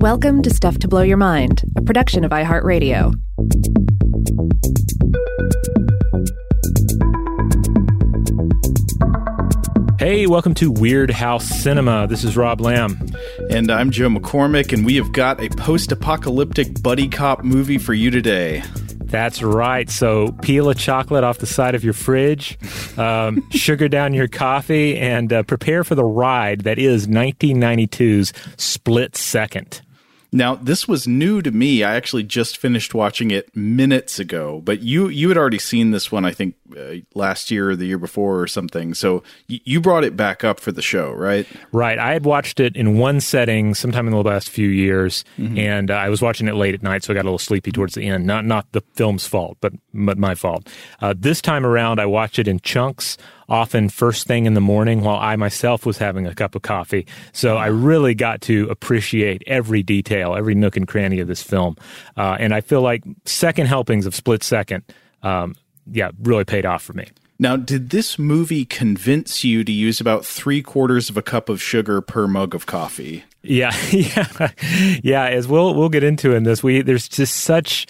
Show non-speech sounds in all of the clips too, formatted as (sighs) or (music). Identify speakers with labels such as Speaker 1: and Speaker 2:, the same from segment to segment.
Speaker 1: Welcome to Stuff to Blow Your Mind, a production of iHeartRadio.
Speaker 2: Hey, welcome to Weird House Cinema. This is Rob Lamb.
Speaker 3: And I'm Joe McCormick, and we have got a post apocalyptic buddy cop movie for you today.
Speaker 2: That's right. So peel a chocolate off the side of your fridge, um, (laughs) sugar down your coffee, and uh, prepare for the ride that is 1992's Split Second.
Speaker 3: Now, this was new to me. I actually just finished watching it minutes ago, but you you had already seen this one, I think, uh, last year or the year before or something. So y- you brought it back up for the show, right?
Speaker 2: Right. I had watched it in one setting sometime in the last few years, mm-hmm. and uh, I was watching it late at night, so I got a little sleepy towards the end. Not not the film's fault, but but my fault. Uh, this time around, I watched it in chunks often first thing in the morning while I myself was having a cup of coffee. So I really got to appreciate every detail, every nook and cranny of this film. Uh, and I feel like second helpings of Split Second, um, yeah, really paid off for me.
Speaker 3: Now, did this movie convince you to use about three quarters of a cup of sugar per mug of coffee?
Speaker 2: Yeah, (laughs) yeah, yeah. As we'll we'll get into in this, we there's just such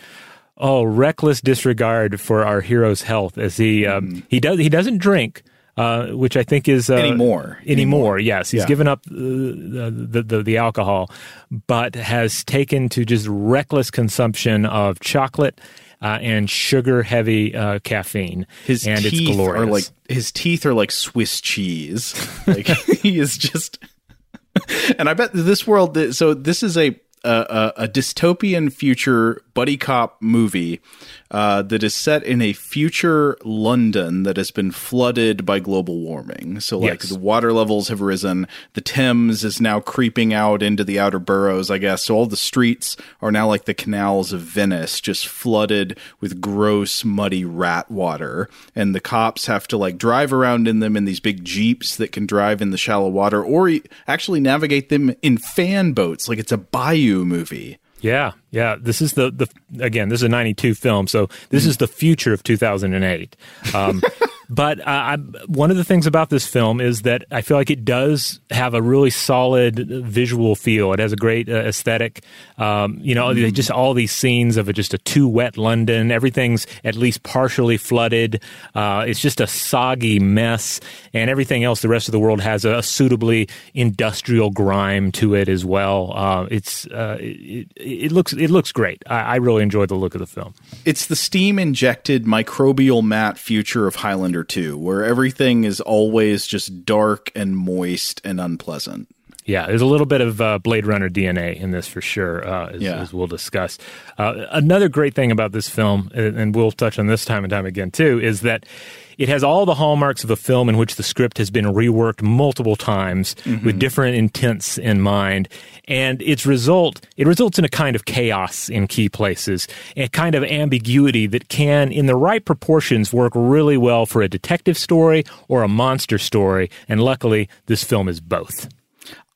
Speaker 2: oh reckless disregard for our hero's health as he um, mm. he does he doesn't drink uh, which I think is uh,
Speaker 3: anymore.
Speaker 2: anymore. Anymore, yes, he's yeah. given up uh, the, the, the alcohol, but has taken to just reckless consumption of chocolate. Uh, and sugar heavy uh, caffeine.
Speaker 3: His
Speaker 2: and
Speaker 3: teeth
Speaker 2: it's glorious.
Speaker 3: are like his teeth are like Swiss cheese. (laughs) Like (laughs) he is just. (laughs) and I bet this world. So this is a a, a, dystopian future buddy cop movie uh, that is set in a future London that has been flooded by global warming. So, like, yes. the water levels have risen. The Thames is now creeping out into the outer boroughs, I guess. So, all the streets are now like the canals of Venice, just flooded with gross, muddy rat water. And the cops have to, like, drive around in them in these big jeeps that can drive in the shallow water or actually navigate them in fan boats. Like, it's a bayou movie.
Speaker 2: Yeah, yeah. This is the the again. This is a '92 film, so this mm. is the future of 2008. Um, (laughs) But uh, I, one of the things about this film is that I feel like it does have a really solid visual feel. It has a great uh, aesthetic. Um, you know, mm. just all these scenes of a, just a too wet London. Everything's at least partially flooded. Uh, it's just a soggy mess, and everything else. The rest of the world has a, a suitably industrial grime to it as well. Uh, it's uh, it, it, looks it looks great. I, I really enjoyed the look of the film.
Speaker 3: It's the steam injected microbial matte future of Highlander 2, where everything is always just dark and moist and unpleasant.
Speaker 2: Yeah, there's a little bit of uh, Blade Runner DNA in this for sure, uh, as, yeah. as, we'll discuss. Uh, another great thing about this film, and we'll touch on this time and time again too, is that it has all the hallmarks of a film in which the script has been reworked multiple times mm-hmm. with different intents in mind, and its result it results in a kind of chaos in key places, a kind of ambiguity that can, in the right proportions, work really well for a detective story or a monster story. And luckily, this film is both.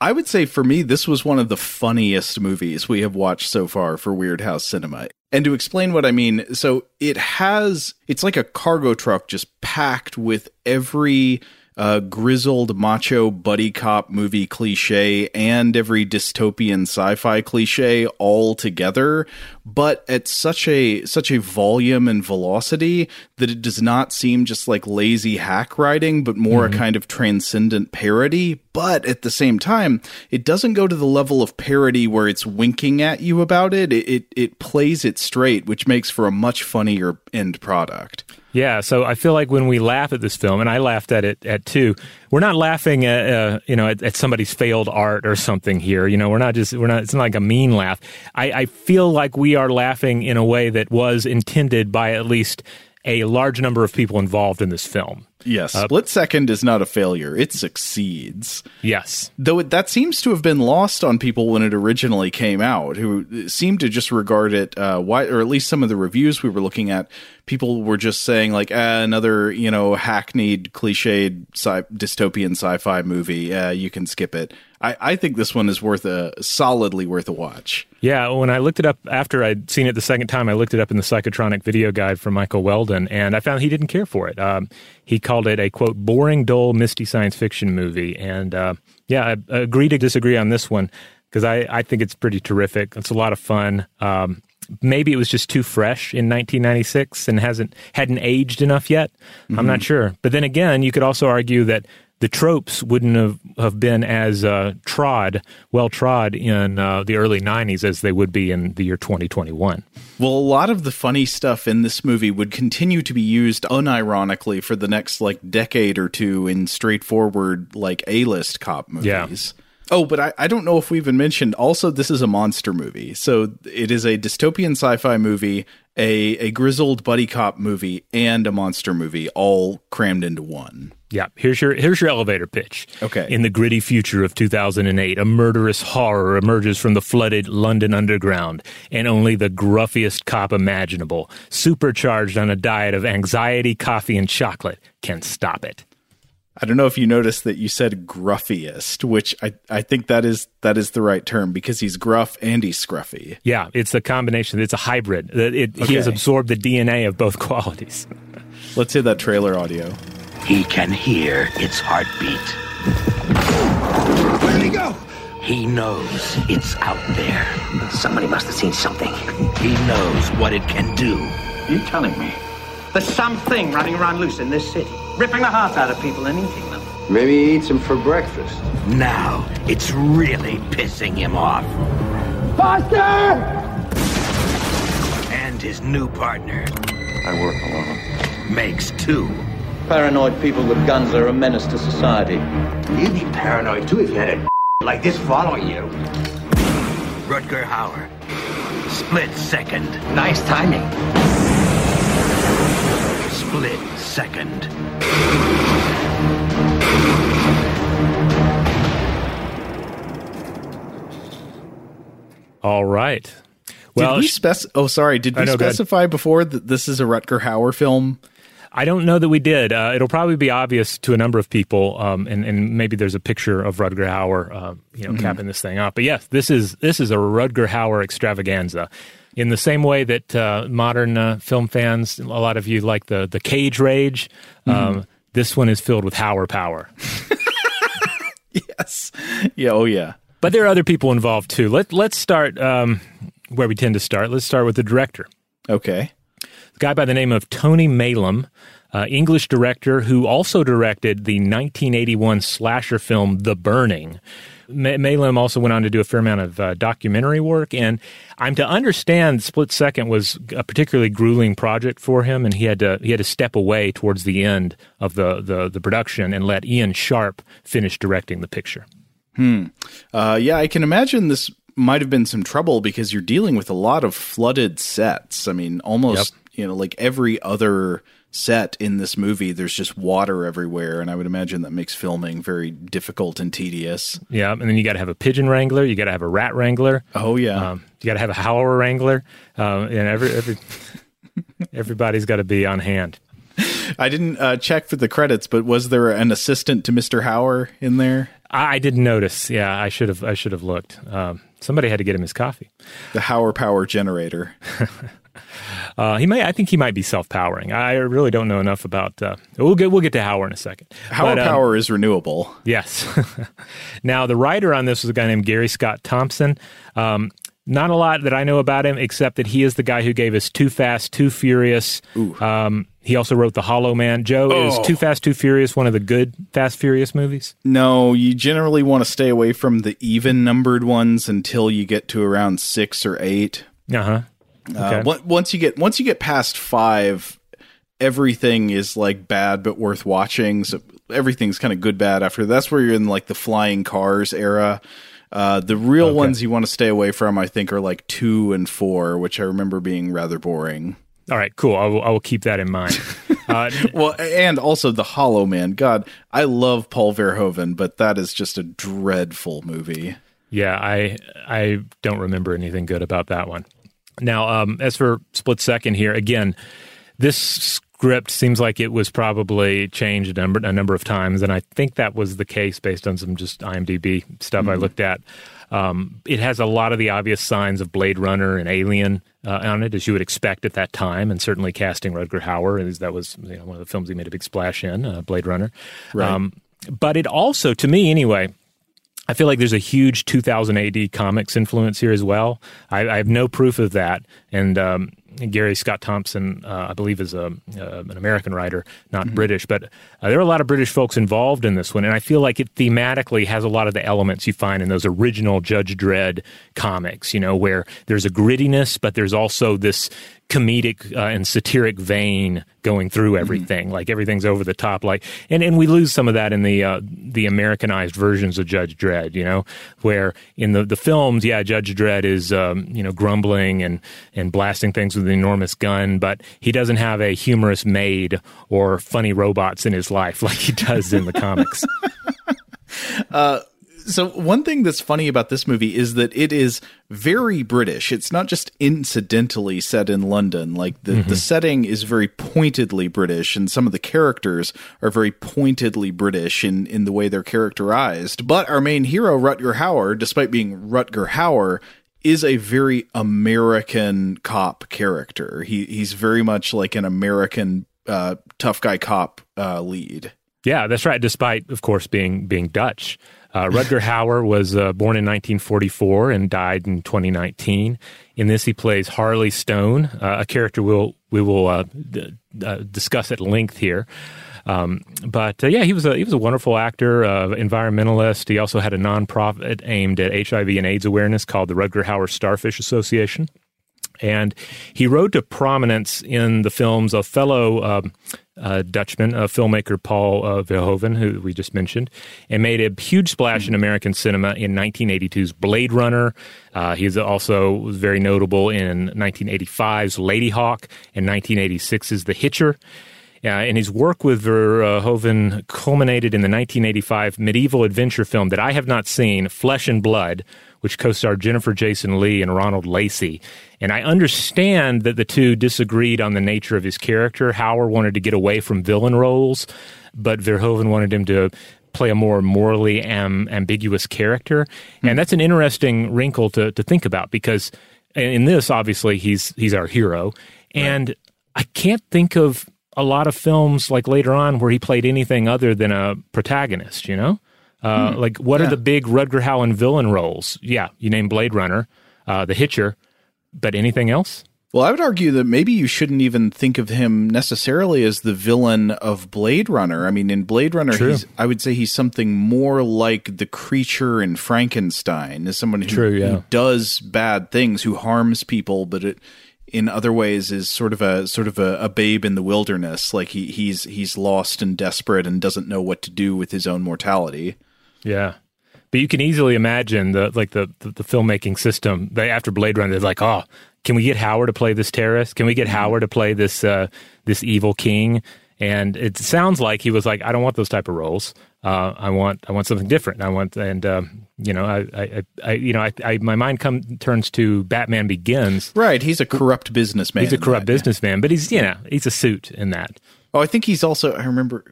Speaker 3: I would say for me, this was one of the funniest movies we have watched so far for Weird House Cinema. And to explain what I mean, so it has, it's like a cargo truck just packed with every uh, grizzled macho buddy cop movie cliche and every dystopian sci-fi cliche all together, but at such a such a volume and velocity that it does not seem just like lazy hack writing, but more mm-hmm. a kind of transcendent parody. But at the same time, it doesn't go to the level of parody where it's winking at you about it. It it, it plays it straight, which makes for a much funnier end product.
Speaker 2: Yeah, so I feel like when we laugh at this film, and I laughed at it at two, we're not laughing at uh, you know at, at, somebody's failed art or something here. You know, we're not just we're not. It's not like a mean laugh. I, I feel like we are laughing in a way that was intended by at least a large number of people involved in this film.
Speaker 3: Yes, uh, Split Second is not a failure; it succeeds.
Speaker 2: Yes,
Speaker 3: though it, that seems to have been lost on people when it originally came out, who seemed to just regard it. Uh, why, or at least some of the reviews we were looking at, people were just saying like ah, another you know hackneyed, cliched sci- dystopian sci-fi movie. Uh, you can skip it. I, I think this one is worth a solidly worth a watch.
Speaker 2: Yeah, when I looked it up after I'd seen it the second time, I looked it up in the Psychotronic video guide from Michael Weldon, and I found he didn't care for it. Um, he called it a quote boring, dull, misty science fiction movie, and uh, yeah, I agree to disagree on this one because I, I think it's pretty terrific. It's a lot of fun. Um, maybe it was just too fresh in 1996 and hasn't hadn't aged enough yet. Mm-hmm. I'm not sure. But then again, you could also argue that the tropes wouldn't have, have been as uh, trod, well trod in uh, the early 90s as they would be in the year 2021.
Speaker 3: Well, a lot of the funny stuff in this movie would continue to be used unironically for the next like decade or two in straightforward like A-list cop movies. Yeah. Oh, but I, I don't know if we even mentioned also this is a monster movie. So it is a dystopian sci-fi movie, a a grizzled buddy cop movie, and a monster movie all crammed into one.
Speaker 2: Yeah, here's your here's your elevator pitch.
Speaker 3: Okay.
Speaker 2: In the gritty future of 2008, a murderous horror emerges from the flooded London underground, and only the gruffiest cop imaginable, supercharged on a diet of anxiety, coffee, and chocolate, can stop it.
Speaker 3: I don't know if you noticed that you said gruffiest, which I, I think that is that is the right term because he's gruff and he's scruffy.
Speaker 2: Yeah, it's a combination. It's a hybrid. It, it, okay. He has absorbed the DNA of both (laughs) qualities.
Speaker 3: Let's hear that trailer audio.
Speaker 4: He can hear its heartbeat.
Speaker 5: Where'd he go?
Speaker 4: He knows it's out there.
Speaker 6: Somebody must have seen something.
Speaker 4: He knows what it can do.
Speaker 6: Are you telling me? There's something running around loose in this city ripping the hearts out of people and eating them.
Speaker 5: Maybe he eats them for breakfast.
Speaker 4: Now it's really pissing him off.
Speaker 5: Foster!
Speaker 4: And his new partner.
Speaker 5: I work alone.
Speaker 4: Makes two.
Speaker 6: Paranoid people with guns are a menace to society.
Speaker 5: You'd be paranoid too if you had a (laughs) like this following you.
Speaker 4: Rutger Hauer. Split second.
Speaker 6: Nice timing.
Speaker 4: Split second.
Speaker 2: All right.
Speaker 3: Well, did we spec- Oh, sorry. Did we know, specify before that this is a Rutger Hauer film?
Speaker 2: I don't know that we did. Uh, it'll probably be obvious to a number of people, um, and, and, maybe there's a picture of Rutger Hauer, uh, you know, mm-hmm. capping this thing off. But yes, this is this is a Rutger Hauer extravaganza. In the same way that uh, modern uh, film fans, a lot of you like the the cage rage.
Speaker 3: Mm-hmm.
Speaker 2: Um, this one is filled with Hauer power. (laughs)
Speaker 3: yes. Yeah. Oh, yeah.
Speaker 2: But there are other people involved too. Let Let's start um, where we tend to start. Let's start with the director.
Speaker 3: Okay.
Speaker 2: A guy by the name of Tony Maylam, uh, English director who also directed the 1981 slasher film The Burning. Maylam also went on to do a fair amount of uh, documentary work, and I'm to understand Split Second was a particularly grueling project for him, and he had to he had to step away towards the end of the the, the production and let Ian Sharp finish directing the picture.
Speaker 3: Hmm. Uh, yeah, I can imagine this might have been some trouble because you're dealing with a lot of flooded sets. I mean, almost you know like every other set in this movie there's just water everywhere and i would imagine that makes filming very difficult and tedious
Speaker 2: Yeah, and then you got to have a pigeon wrangler, you got to have a rat wrangler.
Speaker 3: Oh yeah,
Speaker 2: um, you got to have a howler wrangler, uh, and every every (laughs) everybody's got to be on hand.
Speaker 3: i didn't uh, check for the credits but was there an assistant to mr hauer in there
Speaker 2: I, I didn't notice. Yeah, I should have I should have looked. Um, somebody had to get him his coffee.
Speaker 3: the hauer power generator (laughs)
Speaker 2: Uh, he may. I think he might be self powering. I really don't know enough about. Uh, we'll get we'll get to Hauer in a second. But, um,
Speaker 3: power is renewable
Speaker 2: Yes. (laughs) now, the writer on this was a guy named Gary Scott Thompson. Um, not a lot that I know about him, except that he is the guy who gave us Too Fast, Too Furious. Um, he also wrote The Hollow Man. Joe,
Speaker 3: Oh.
Speaker 2: is Too Fast, Too Furious one of the good Fast Furious movies?
Speaker 3: No, you generally want to stay away from the even numbered ones until you get to around six or eight.
Speaker 2: Uh-huh.
Speaker 3: Uh,
Speaker 2: Okay.
Speaker 3: on- once you get once you get past five, everything is like bad but worth watching. So everything's kind of good bad after. That's where you're in like the flying cars era. Uh, the real ones you want to stay away from, I think, are like two and four, which I remember being rather boring.
Speaker 2: All right, cool. I will, I will keep that in mind. (laughs) Uh,
Speaker 3: Well, and also the Hollow Man. God, I love Paul Verhoeven, but that is just a dreadful movie.
Speaker 2: Yeah, I I don't remember anything good about that one. Now, um, as for Split Second here, again, this script seems like it was probably changed a number a number of times, and I think that was the case based on some just IMDb stuff I
Speaker 3: Mhm.
Speaker 2: looked at. Um, it has a lot of the obvious signs of Blade Runner and Alien uh, on it, as you would expect at that time, and certainly casting Rutger Hauer, as that was you know, one of the films he made a big splash in, uh, Blade Runner.
Speaker 3: Right.
Speaker 2: but it also, to me anyway, I feel like there's a huge 2000 AD comics influence here as well. I, I have no proof of that, and um, Gary Scott Thompson, uh, I believe, is a, uh, an American writer, not British, but uh, there are a lot of British folks involved in this one, and I feel like it thematically has a lot of the elements you find in those original Judge Dredd comics. You know, where there's a grittiness, but there's also this comedic uh, and satiric vein going through everything. Like everything's over the top. Like, and, and we lose some of that in the uh, the Americanized versions of Judge Dredd. You know, where in the the films, yeah, Judge Dredd is um, you know grumbling and and blasting things with an enormous gun, but he doesn't have a humorous maid or funny robots in his life (laughs) like he does in the comics. (laughs)
Speaker 3: Uh, so one thing that's funny about this movie is that it is very British. It's not just incidentally set in London. Like the, the setting is very pointedly British, and some of the characters are very pointedly British in, in the way they're characterized. But our main hero, Rutger Hauer, despite being Rutger Hauer, is a very American cop character. He he's very much like an American uh, tough guy cop uh, lead.
Speaker 2: Yeah, that's right. Despite, of course, being being Dutch, uh, Rutger (laughs) Hauer was uh, born in 1944 and died in 2019. In this, he plays Harley Stone, uh, a character we'll we will uh, d- uh, discuss at length here. Um, but uh, yeah, he was a he was a wonderful actor, uh, environmentalist. He also had a nonprofit aimed at HIV and AIDS awareness called the Rutger Hauer Starfish Association. And he rode to prominence in the films of fellow um, uh, Dutchman, uh, filmmaker Paul uh, Verhoeven, who we just mentioned, and made a huge splash in American cinema in 1982's Blade Runner. Uh, he's also very notable in 1985's Ladyhawke and 1986's The Hitcher. Uh, and his work with Verhoeven culminated in the 1985 medieval adventure film that I have not seen, Flesh and Blood, which co-starred Jennifer Jason Lee and Ronald Lacey. And I understand that the two disagreed on the nature of his character. Hauer wanted to get away from villain roles, but Verhoeven wanted him to play a more morally am- ambiguous character. And that's an interesting wrinkle to, to think about because in this, obviously, he's he's our hero, and I can't think of a lot of films like later on where he played anything other than a protagonist. You know, uh,
Speaker 3: Hmm.
Speaker 2: like what
Speaker 3: Yeah.
Speaker 2: are the big Rutger Hauer villain roles? Yeah, you name Blade Runner, uh, The Hitcher, but anything else?
Speaker 3: Well, I would argue that maybe you shouldn't even think of him necessarily as the villain of Blade Runner. I mean, in Blade Runner, he's I would say he's something more like the creature in Frankenstein, as someone who,
Speaker 2: True, yeah.
Speaker 3: who does bad things, who harms people, but it in other ways is sort of a sort of a, a babe in the wilderness. Like he he's he's lost and desperate and doesn't know what to do with his own mortality.
Speaker 2: Yeah. But you can easily imagine the like the, the, the filmmaking system. They after Blade Runner, they're like, oh, can we get Hauer to play this terrorist? Can we get Hauer to play this uh, this evil king? And it sounds like he was like, I don't want those type of roles. Uh, I want I want something different. I want and um, you know I, I, I you know I, I my mind come turns to Batman Begins.
Speaker 3: Right, he's a corrupt businessman.
Speaker 2: He's a corrupt businessman, but he's you know he's a suit in that.
Speaker 3: Oh, I think he's also. I remember.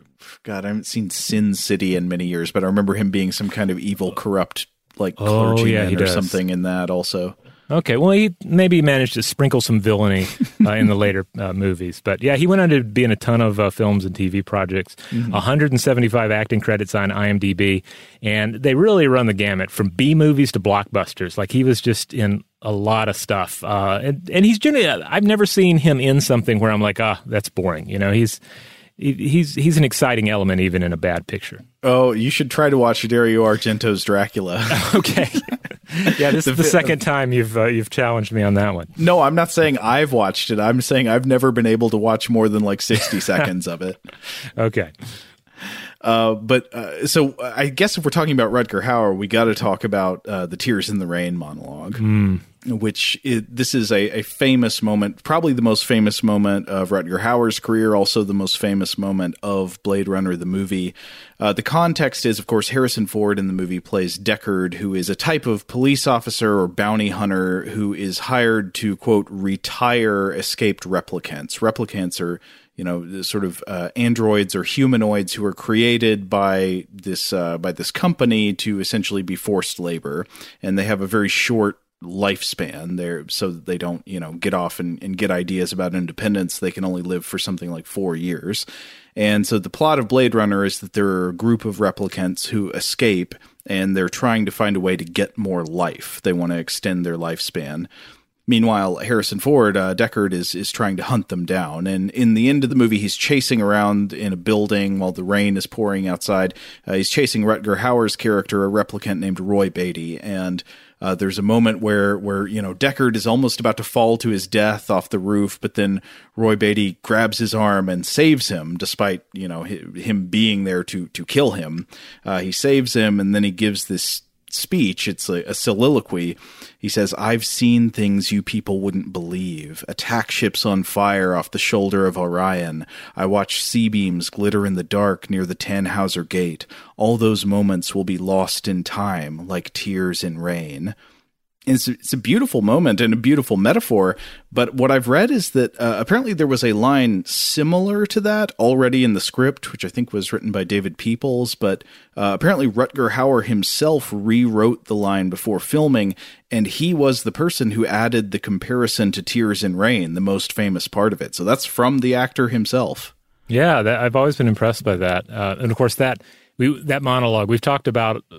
Speaker 3: God, I haven't seen Sin City in many years, but I remember him being some kind of evil, corrupt, like
Speaker 2: Oh,
Speaker 3: clergyman
Speaker 2: yeah,
Speaker 3: or
Speaker 2: does.
Speaker 3: something in that. Also,
Speaker 2: Okay, well, he maybe managed to sprinkle some villainy (laughs) uh, in the later uh, movies, but yeah, he went on to be in a ton of uh, films and TV projects. 175 acting credits on IMDb, and they really run the gamut from B movies to blockbusters. Like he was just in a lot of stuff, uh, and and he's generally I've never seen him in something where I'm like, ah, that's boring. You know, he's he- he's he's an exciting element even in a bad picture.
Speaker 3: Oh, you should try to watch Dario Argento's Dracula. (laughs)
Speaker 2: okay, yeah, this (laughs) is the second time you've uh, you've challenged me on that one.
Speaker 3: no, I'm not saying I've watched it. I'm saying I've never been able to watch more than like 60 (laughs) seconds of it.
Speaker 2: Okay.
Speaker 3: Uh, but uh, so I guess if we're talking about Rutger Hauer, we got to talk about uh, the Tears in the Rain monologue. which i this is a, a famous moment, probably the most famous moment of Rutger Hauer's career, also the most famous moment of Blade Runner, the movie. Uh, the context is, of course, Harrison Ford in the movie plays Deckard, who is a type of police officer or bounty hunter who is hired to, quote, retire escaped replicants. Replicants are you know sort of uh, androids or humanoids who are created by this uh, by this company to essentially be forced labor and they have a very short lifespan. There so that they don't you know get off and, and get ideas about independence they can only live for something like four years. And so the plot of blade runner is that there are a group of replicants who escape and they're trying to find a way to get more life. They want to extend their lifespan. Meanwhile, Harrison Ford, uh, Deckard, is is trying to hunt them down, and in the end of the movie, he's chasing around in a building while the rain is pouring outside. Uh, he's chasing Rutger Hauer's character, a replicant named Roy Batty, and uh, there's a moment where where you know Deckard is almost about to fall to his death off the roof, but then Roy Batty grabs his arm and saves him, despite you know hi- him being there to to kill him. Uh, he saves him, and then he gives this speech. It's a, a soliloquy. He says, I've seen things you people wouldn't believe. Attack ships on fire off the shoulder of Orion. I watched C-beams glitter in the dark near the Tannhauser Gate. All those moments will be lost in time, like tears in rain. It's, it's a beautiful moment and a beautiful metaphor. But what I've read is that uh, apparently there was a line similar to that already in the script, which I think was written by David Peoples. But uh, apparently Rutger Hauer himself rewrote the line before filming, and he was the person who added the comparison to Tears in Rain, the most famous part of it. So that's from the actor himself.
Speaker 2: Yeah, that, I've always been impressed by that, uh, and of course that we that monologue we've talked about uh,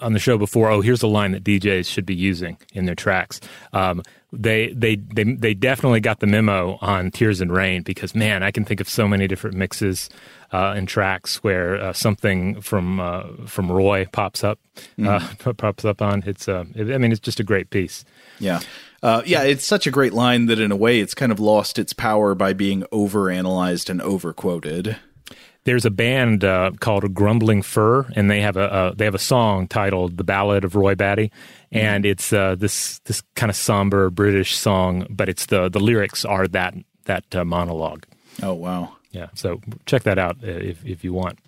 Speaker 2: on the show before. Oh, here's a line that DJs should be using in their tracks. Um, they they they they definitely got the memo on Tears and Rain because man, I can think of so many different mixes uh, and tracks where uh, something from uh, from Roy pops up uh, (laughs) pops up on. It's uh, I mean, it's just a great piece.
Speaker 3: Yeah. Uh, yeah, it's such a great line that in a way it's kind of lost its power by being overanalyzed and overquoted.
Speaker 2: There's a band uh, called Grumbling Fur, and they have a uh, they have a song titled "The Ballad of Roy Batty," and it's uh, this this kind of somber British song, but it's the the lyrics are that that uh, monologue.
Speaker 3: Oh wow!
Speaker 2: Yeah, so check that out uh, if if you want.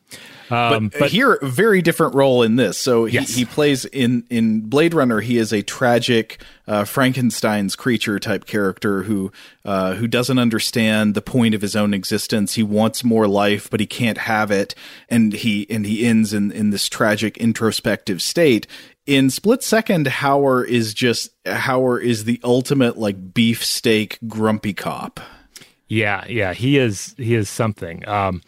Speaker 3: Um, but, here, very different role in this. So he, he plays in in Blade Runner. He is a tragic uh, Frankenstein's creature type character who uh, who doesn't understand the point of his own existence. He wants more life, but he can't have it, and he and he ends in in this tragic introspective state. in split second, Hauer is just Hauer is the ultimate like beefsteak grumpy cop.
Speaker 2: Yeah, yeah, he is. He is something. Um,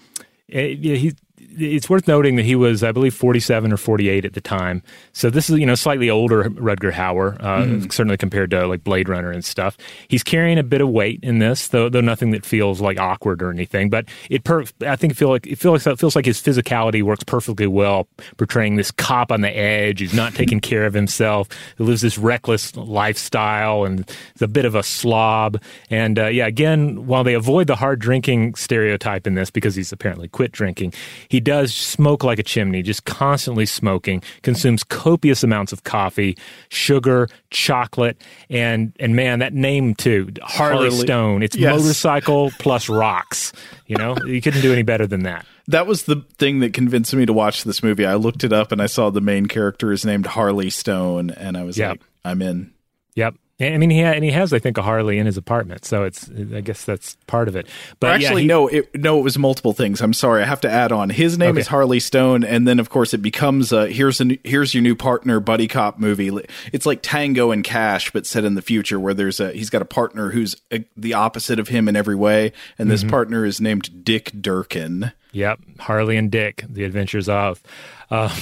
Speaker 2: eh, he it's worth noting that he was, I believe, 47 or 48 at the time. So this is, you know, slightly older Rutger Hauer, uh, mm. certainly compared to like Blade Runner and stuff. He's carrying a bit of weight in this, though, though nothing that feels like awkward or anything. But it, per- I think, feel like it feels like it feels like his physicality works perfectly well, portraying this cop on the edge who's not taking care of himself, who lives this reckless lifestyle, and is a bit of a slob. And uh, yeah, again, while they avoid the hard drinking stereotype in this because he's apparently quit drinking, he does smoke like a chimney, just constantly smoking, consumes copious amounts of coffee, sugar, chocolate, and and man, that name too, Harley, Harley. Stone. It's yes. motorcycle plus rocks. You know, you couldn't do any better than that.
Speaker 3: That was the thing that convinced me to watch this movie. I looked it up and I saw the main character is named Harley Stone, and I was yep. like, I'm in.
Speaker 2: Yep. I mean, he ha- and he has, I think, a Harley in his apartment, so it's. I guess that's part of it. But
Speaker 3: actually,
Speaker 2: yeah, he,
Speaker 3: no, it, no, it was multiple things. I'm sorry, I have to add on. His name okay. is Harley Stone, and then of course it becomes a here's a here's your new partner buddy cop movie. It's like Tango and Cash, but set in the future, where there's a he's got a partner who's a, the opposite of him in every way, and this mm-hmm. partner is named Dick Durkin.
Speaker 2: Yep, Harley and Dick, the adventures of. Uh,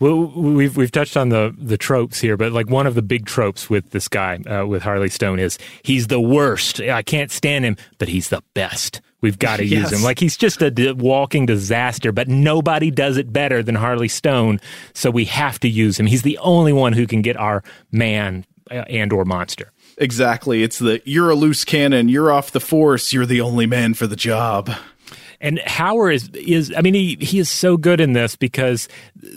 Speaker 2: well, we've we've touched on the the tropes here, but like one of the big tropes with this guy uh, with Harley Stone is he's the worst. I can't stand him, but he's the best. We've got to yes. use him. Like he's just a d- walking disaster, but nobody does it better than Harley Stone, so we have to use him. He's the only one who can get our man uh, and or monster.
Speaker 3: Exactly. It's the you're a loose cannon, you're off the force, you're the only man for the job.
Speaker 2: And Hauer is is I mean he he is so good in this because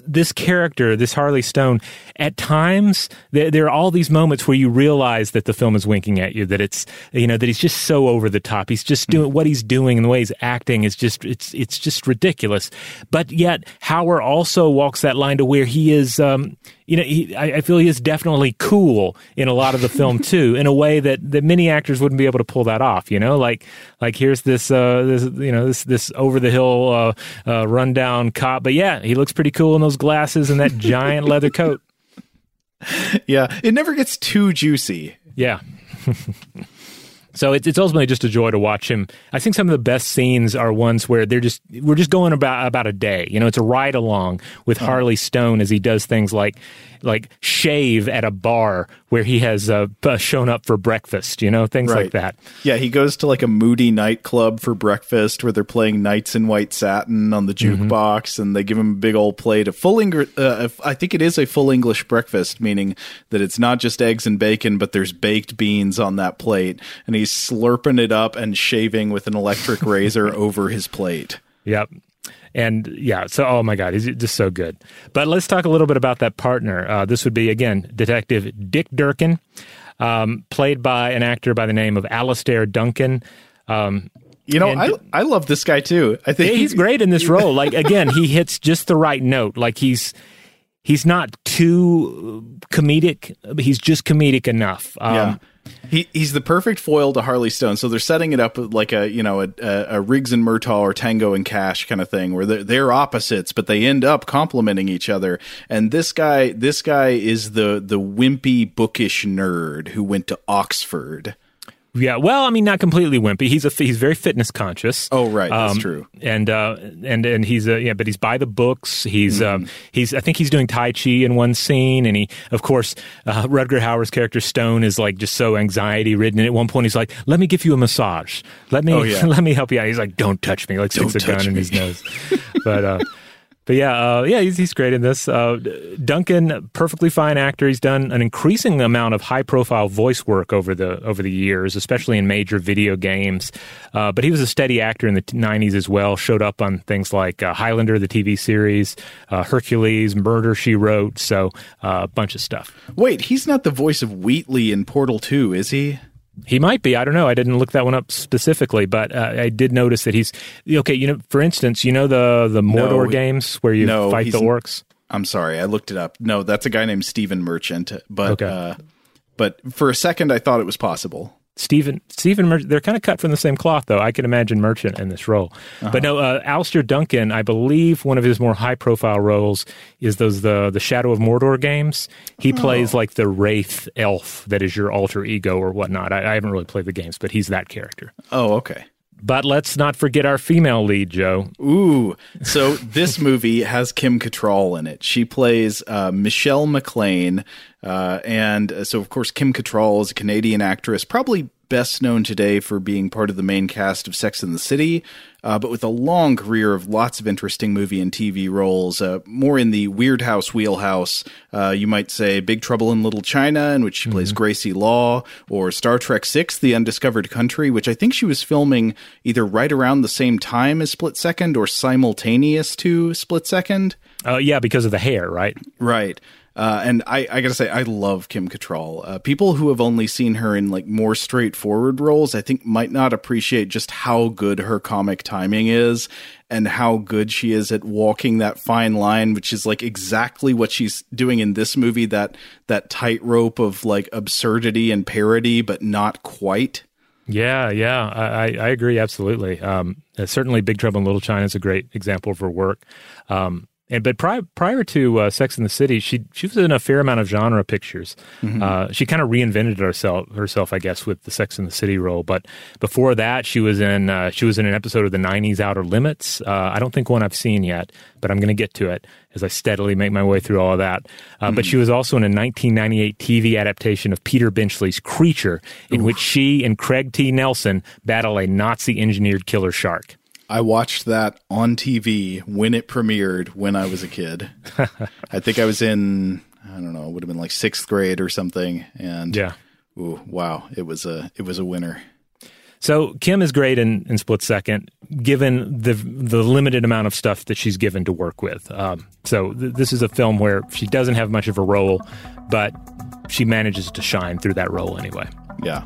Speaker 2: this character, this Harley Stone, at times there, there, are all these moments where you realize that the film is winking at you, that it's you know that he's just so over the top. He's just doing what he's doing and the way he's acting is just it's it's just ridiculous. But yet Hauer also walks that line to where he is. Um, you know, he, I, I, feel he is definitely cool in a lot of the film (laughs) too, in a way that, that many actors wouldn't be able to pull that off. You know, like like here's this uh, this you know this this over the hill uh, uh, rundown cop, but yeah, he looks pretty cool in those glasses and that giant leather coat.
Speaker 3: Yeah, it never gets too juicy.
Speaker 2: Yeah. (laughs) So it's, it's ultimately just a joy to watch him. I think some of the best scenes are ones where they're just we're just going about about a day. You know, it's a ride along with. Harley Stone as he does things like like shave at a bar where he has uh, shown up for breakfast, you know, things right. like that.
Speaker 3: Yeah, he goes to like a moody nightclub for breakfast where they're playing Nights in White Satin on the mm-hmm. jukebox, mm-hmm. and they give him a big old plate of full English. Uh, I think it is a full English breakfast, meaning that it's not just eggs and bacon, but there's baked beans on that plate, and he's slurping it up and shaving with an electric razor (laughs) over his plate.
Speaker 2: Yep. And yeah, so oh my God, he's just so good. But let's talk a little bit about that partner. Uh, this would be again Detective Dick Durkin, um, played by an actor by the name of Alastair Duncan. Um,
Speaker 3: you know, I I love this guy too. I think
Speaker 2: he's great in this role. Like again, he hits just the right note. Like he's he's not too comedic. He's just comedic enough. Um, yeah.
Speaker 3: He he's the perfect foil to Harley Stone. So they're setting it up with like a you know a, a, Riggs and Murtaugh or Tango and Cash kind of thing, where they're, they're opposites, but they end up complementing each other. And this guy this guy is the the wimpy bookish nerd who went to Oxford.
Speaker 2: Yeah, well, I mean, not completely wimpy. He's a he's very fitness conscious.
Speaker 3: Oh, right, that's um, true.
Speaker 2: And uh, and and he's a yeah, but he's by the books. He's mm. um, he's I think he's doing tai chi in one scene, and he of course uh, Rutger Hauer's character Stone is like just so anxiety ridden. And at one point, he's like, "Let me give you a massage. Let me oh, yeah. (laughs) let me help you out." He's like, "Don't touch me!" Like sticks a gun me. in his nose. (laughs) but uh, but yeah, uh, yeah, he's, he's great in this. Uh, Duncan, perfectly fine actor. He's done an increasing amount of high profile voice work over the over the years, especially in major video games. Uh, but he was a steady actor in the '90s as well. Showed up on things like uh, Highlander, the TV series, uh, Hercules, Murder She Wrote, so uh, a bunch of stuff.
Speaker 3: Wait, he's not the voice of Wheatley in Portal Two, is he?
Speaker 2: He might be. I don't know. I didn't look that one up specifically, but uh, I did notice that he's okay. You know, for instance, you know the the Mordor no, games where you no, fight the orcs.
Speaker 3: I'm sorry, I looked it up. No, that's a guy named Stephen Merchant. But okay. uh, but for a second, I thought it was possible.
Speaker 2: Stephen, Stephen, Mer- they're kind of cut from the same cloth, though. I can imagine Merchant in this role,
Speaker 3: Uh-huh.
Speaker 2: but no, uh, Alastair Duncan. I believe one of his more high-profile roles is those the the Shadow of Mordor games. He plays like the wraith elf that is your alter ego or whatnot. I, I haven't really played the games, but he's that character.
Speaker 3: Oh, okay.
Speaker 2: But let's not forget our female lead, Joe.
Speaker 3: Ooh, so this (laughs) movie has Kim Cattrall in it. She plays uh, Michelle McLean, uh, and uh, so of course Kim Cattrall is a Canadian actress, probably best known today for being part of the main cast of Sex and the City, uh, but with a long career of lots of interesting movie and TV roles, uh, more in the Weird House wheelhouse. Uh, you might say Big Trouble in Little China, in which she plays Gracie Law, or Star Trek Six: The Undiscovered Country, which I think she was filming either right around the same time as Split Second or simultaneous to Split Second.
Speaker 2: Uh, yeah, because of the hair, right?
Speaker 3: Right. Uh, and I, I gotta say, I love Kim Cattrall. Uh, people who have only seen her in like more straightforward roles, I think, might not appreciate just how good her comic timing is, and how good she is at walking that fine line, which is like exactly what she's doing in this movie. That that tightrope of like absurdity and parody, but not quite.
Speaker 2: Yeah, yeah, I, I agree absolutely. Um, uh, certainly, Big Trouble in Little China is a great example of her work. Um, and but prior prior to uh, Sex in the City, she she was in a fair amount of genre pictures.
Speaker 3: Mhm.
Speaker 2: Uh, she kind of reinvented herself herself, I guess, with the Sex in the City role. But before that, she was in uh, she was in an episode of the '90s Outer Limits. Uh, I don't think one I've seen yet, but I'm going to get to it as I steadily make my way through all of that. Uh, But she was also in a 1998 TV adaptation of Peter Benchley's Creature, in which she and Craig T. Nelson battle a Nazi engineered killer shark.
Speaker 3: I watched that on TV when it premiered when I was a kid. (laughs) I think I was in I don't know, it would have been like sixth grade or something. And
Speaker 2: Yeah.
Speaker 3: ooh, wow, it was a it was a winner.
Speaker 2: So Kim is great in, in Split Second, given the the limited amount of stuff that she's given to work with. Um, so th- this is a film where she doesn't have much of a role, but she manages to shine through that role anyway.
Speaker 3: Yeah.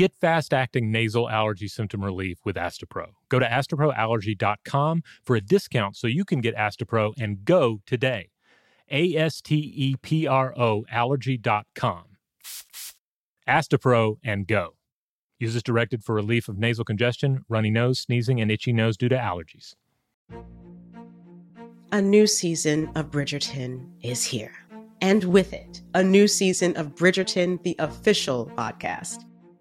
Speaker 7: Get fast acting nasal allergy symptom relief with Astepro. Go to asteproallergy.com for a discount so you can get Astepro and go today. A S T E P R O allergy.com. Astepro and go. Use directed for relief of nasal congestion, runny nose, sneezing, and itchy nose due to allergies.
Speaker 8: A new season of Bridgerton is here. And with it, a new season of Bridgerton, the official podcast.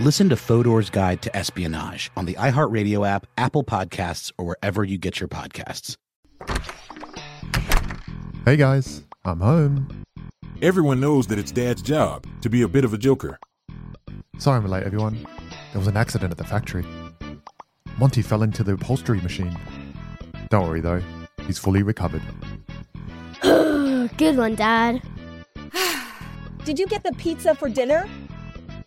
Speaker 9: Listen to Fodor's Guide to Espionage on the iHeartRadio app, Apple Podcasts, or wherever you get your podcasts.
Speaker 10: Hey guys, I'm home.
Speaker 11: Everyone knows that it's Dad's job to be a bit of a joker.
Speaker 10: Sorry I'm late, everyone. There was an accident at the factory. Monty fell into the upholstery machine. Don't worry though, he's fully recovered. (sighs)
Speaker 12: Good one, Dad. (sighs)
Speaker 13: Did you get the pizza for dinner?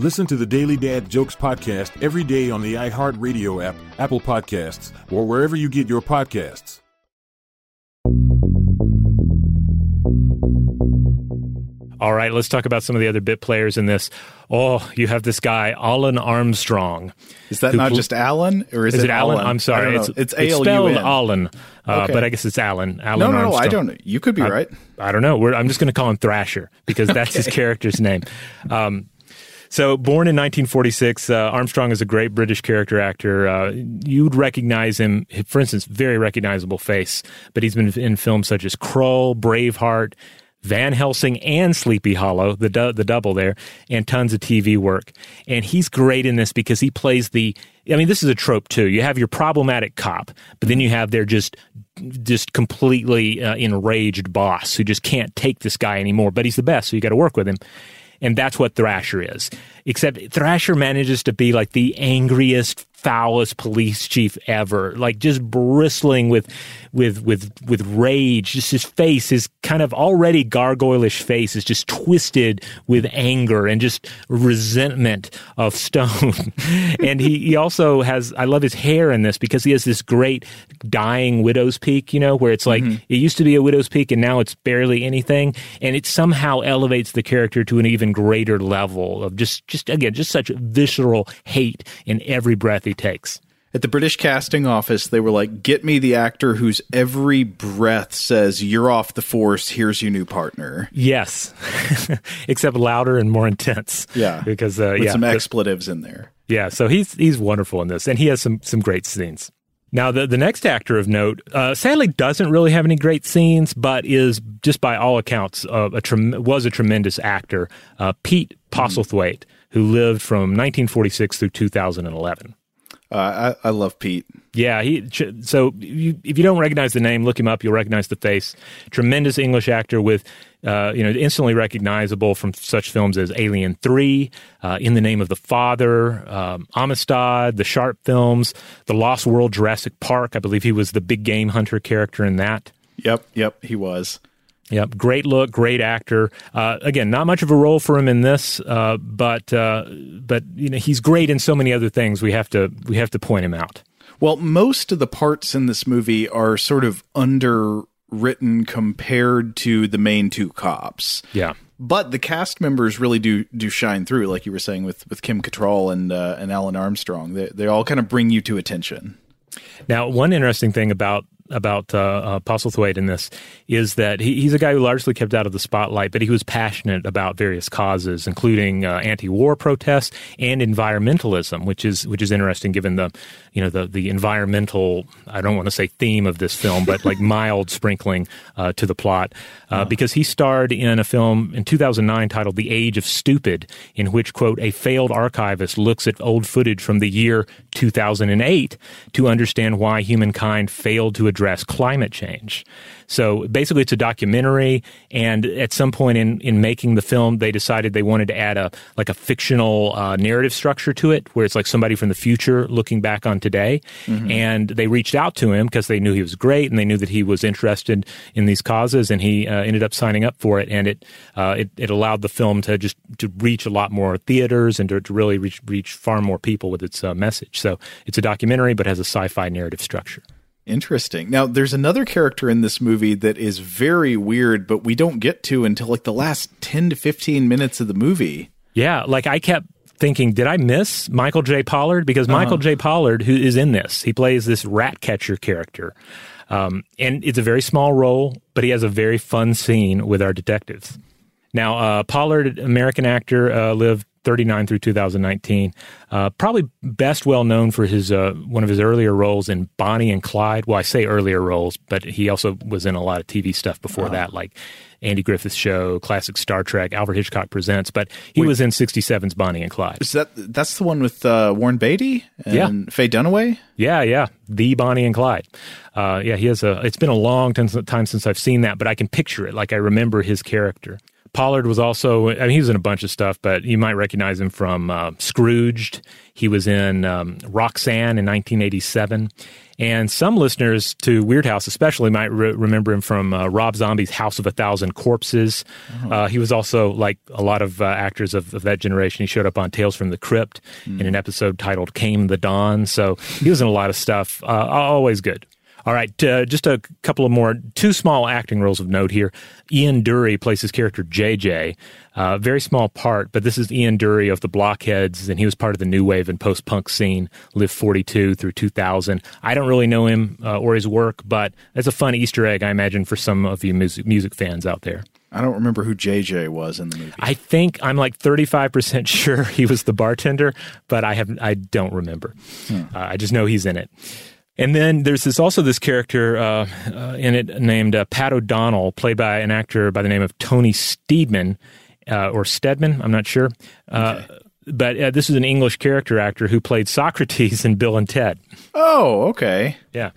Speaker 11: Listen to the Daily Dad Jokes podcast every day on the iHeartRadio app, Apple Podcasts, or wherever you get your podcasts.
Speaker 2: All right, let's talk about some of the other bit players in this. Oh, you have this guy, Alan Armstrong.
Speaker 3: Is that not just Alan, or is,
Speaker 2: is
Speaker 3: it,
Speaker 2: it Alan?
Speaker 3: Alan?
Speaker 2: I'm sorry,
Speaker 3: it's
Speaker 2: it's,
Speaker 3: it's
Speaker 2: spelled Alan, uh,
Speaker 3: Okay.
Speaker 2: but I guess it's Alan. Alan
Speaker 3: No, no, no, I don't. You could be
Speaker 2: I-
Speaker 3: right.
Speaker 2: I don't know. We're, I'm just going to call him Thrasher because that's his (laughs) character's name. Um, so, born in 1946, uh, Armstrong is a great British character actor. Uh, you'd recognize him, for instance, very recognizable face, but he's been in films such as Krull, Braveheart, Van Helsing, and Sleepy Hollow, the du- the double there, and tons of TV work. And he's great in this because he plays the. I mean, this is a trope too. You have your problematic cop, but then you have their just just completely uh, enraged boss who just can't take this guy anymore. But he's the best, so you got to work with him. And that's what Thrasher is. Except Thrasher manages to be like the angriest, foulest police chief ever, like just bristling with, with, with, with rage. Just his face, his kind of already gargoylish face is just twisted with anger and just resentment of Stone. (laughs) and he, he also has, I love his hair in this because he has this great dying widow's peak, you know, where it's like, mm-hmm. it used to be a widow's peak and now it's barely anything. And it somehow elevates the character to an even greater level of just, just again, just such visceral hate in every breath he takes.
Speaker 3: At the British casting office, they were like, "Get me the actor whose every breath says you're off the force. Here's your new partner."
Speaker 2: Yes, (laughs) except louder and more intense.
Speaker 3: Yeah,
Speaker 2: because uh,
Speaker 3: with
Speaker 2: yeah,
Speaker 3: some expletives in there.
Speaker 2: Yeah, so he's he's wonderful in this, and he has some some great scenes. Now, the the next actor of note, uh, sadly, doesn't really have any great scenes, but is just by all accounts uh, a trem- was a tremendous actor. Uh, Pete Postlethwaite, who lived from 1946 through 2011.
Speaker 3: Uh, I, I love Pete.
Speaker 2: Yeah, he. So you, if you don't recognize the name, look him up. You'll recognize the face. Tremendous English actor with, uh, you know, instantly recognizable from such films as Alien Three, uh, In the Name of the Father, um, Amistad, the Sharpe films, The Lost World, Jurassic Park. I believe he was the big game hunter character in that.
Speaker 3: Yep, yep, he was.
Speaker 2: Yep, great look, great actor. Uh, again, not much of a role for him in this, uh, but uh, but you know he's great in so many other things. We have to we have to point him out.
Speaker 3: Well, most of the parts in this movie are sort of underwritten compared to the main two cops.
Speaker 2: Yeah.
Speaker 3: But the cast members really do do shine through, like you were saying with with Kim Cattrall and uh, and Alan Armstrong. They they all kind of bring you to attention.
Speaker 2: Now, one interesting thing about about uh, uh, Postlethwaite in this is that he, he's a guy who largely kept out of the spotlight, but he was passionate about various causes, including uh, anti-war protests and environmentalism, which is which is interesting given the you know the the environmental I don't want to say theme of this film, but like (laughs) mild sprinkling uh, to the plot, uh, because he starred in a film in 2009 titled "The Age of Stupid," in which quote a failed archivist looks at old footage from the year 2008 to understand why humankind failed to address address climate change. So basically, it's a documentary, and at some point in, in making the film, they decided they wanted to add a like a fictional uh, narrative structure to it, where it's like somebody from the future looking back on today. Mm-hmm. And they reached out to him because they knew he was great, and they knew that he was interested in these causes, and he uh, ended up signing up for it. And it, uh, it it allowed the film to just to reach a lot more theaters and to, to really reach reach far more people with its uh, message. So it's a documentary, but has a sci-fi narrative structure.
Speaker 3: Interesting. Now, there's another character in this movie that is very weird, but we don't get to until like the last 10 to 15 minutes of the movie.
Speaker 2: Yeah, like I kept thinking, did I miss Michael J. Pollard? Because uh-huh. Michael J. Pollard, who is in this, he plays this rat catcher character. Um, and it's a very small role, but he has a very fun scene with our detectives. Now, uh, Pollard, American actor, uh, lived 39 through 2019. Uh, probably best well known for his uh, one of his earlier roles in Bonnie and Clyde. Well, I say earlier roles, but he also was in a lot of TV stuff before uh-huh. that, like Andy Griffith's show, classic Star Trek, Alfred Hitchcock Presents. But he Wait. was in 67's Bonnie and Clyde.
Speaker 3: Is that that's the one with uh, Warren Beatty and
Speaker 2: yeah.
Speaker 3: Faye Dunaway?
Speaker 2: Yeah, yeah, the Bonnie and Clyde. Uh, yeah, he has a. It's been a long time since I've seen that, but I can picture it. Like I remember his character. Pollard was also, I mean, he was in a bunch of stuff, but you might recognize him from uh, Scrooged. He was in um, Roxanne in 1987. And some listeners to Weirdhouse, especially, might re- remember him from uh, Rob Zombie's House of a Thousand Corpses. Oh. Uh, he was also, like a lot of uh, actors of, of, that generation, he showed up on Tales from the Crypt mm. in an episode titled Came the Dawn. So he was in a lot of stuff. Uh, always good. All right, uh, just a couple of more, two small acting roles of note here. Ian Dury plays his character JJ. Uh, very small part, but this is Ian Dury of the Blockheads, and he was part of the new wave and post punk scene, lived 42 through 2000. I don't really know him uh, or his work, but it's a fun Easter egg, I imagine, for some of you music, music fans out there.
Speaker 3: I don't remember who JJ was in the movie.
Speaker 2: I think I'm like 35% (laughs) sure he was the bartender, but I have I don't remember. Hmm. Uh, I just know he's in it. And then there's this also this character uh, uh, in it named uh, Pat O'Donnell, played by an actor by the name of Tony Steedman uh, or Stedman. I'm not sure. Uh, okay. But uh, this is an English character actor who played Socrates (laughs) in Bill and Ted.
Speaker 3: Oh, okay.
Speaker 2: Yeah.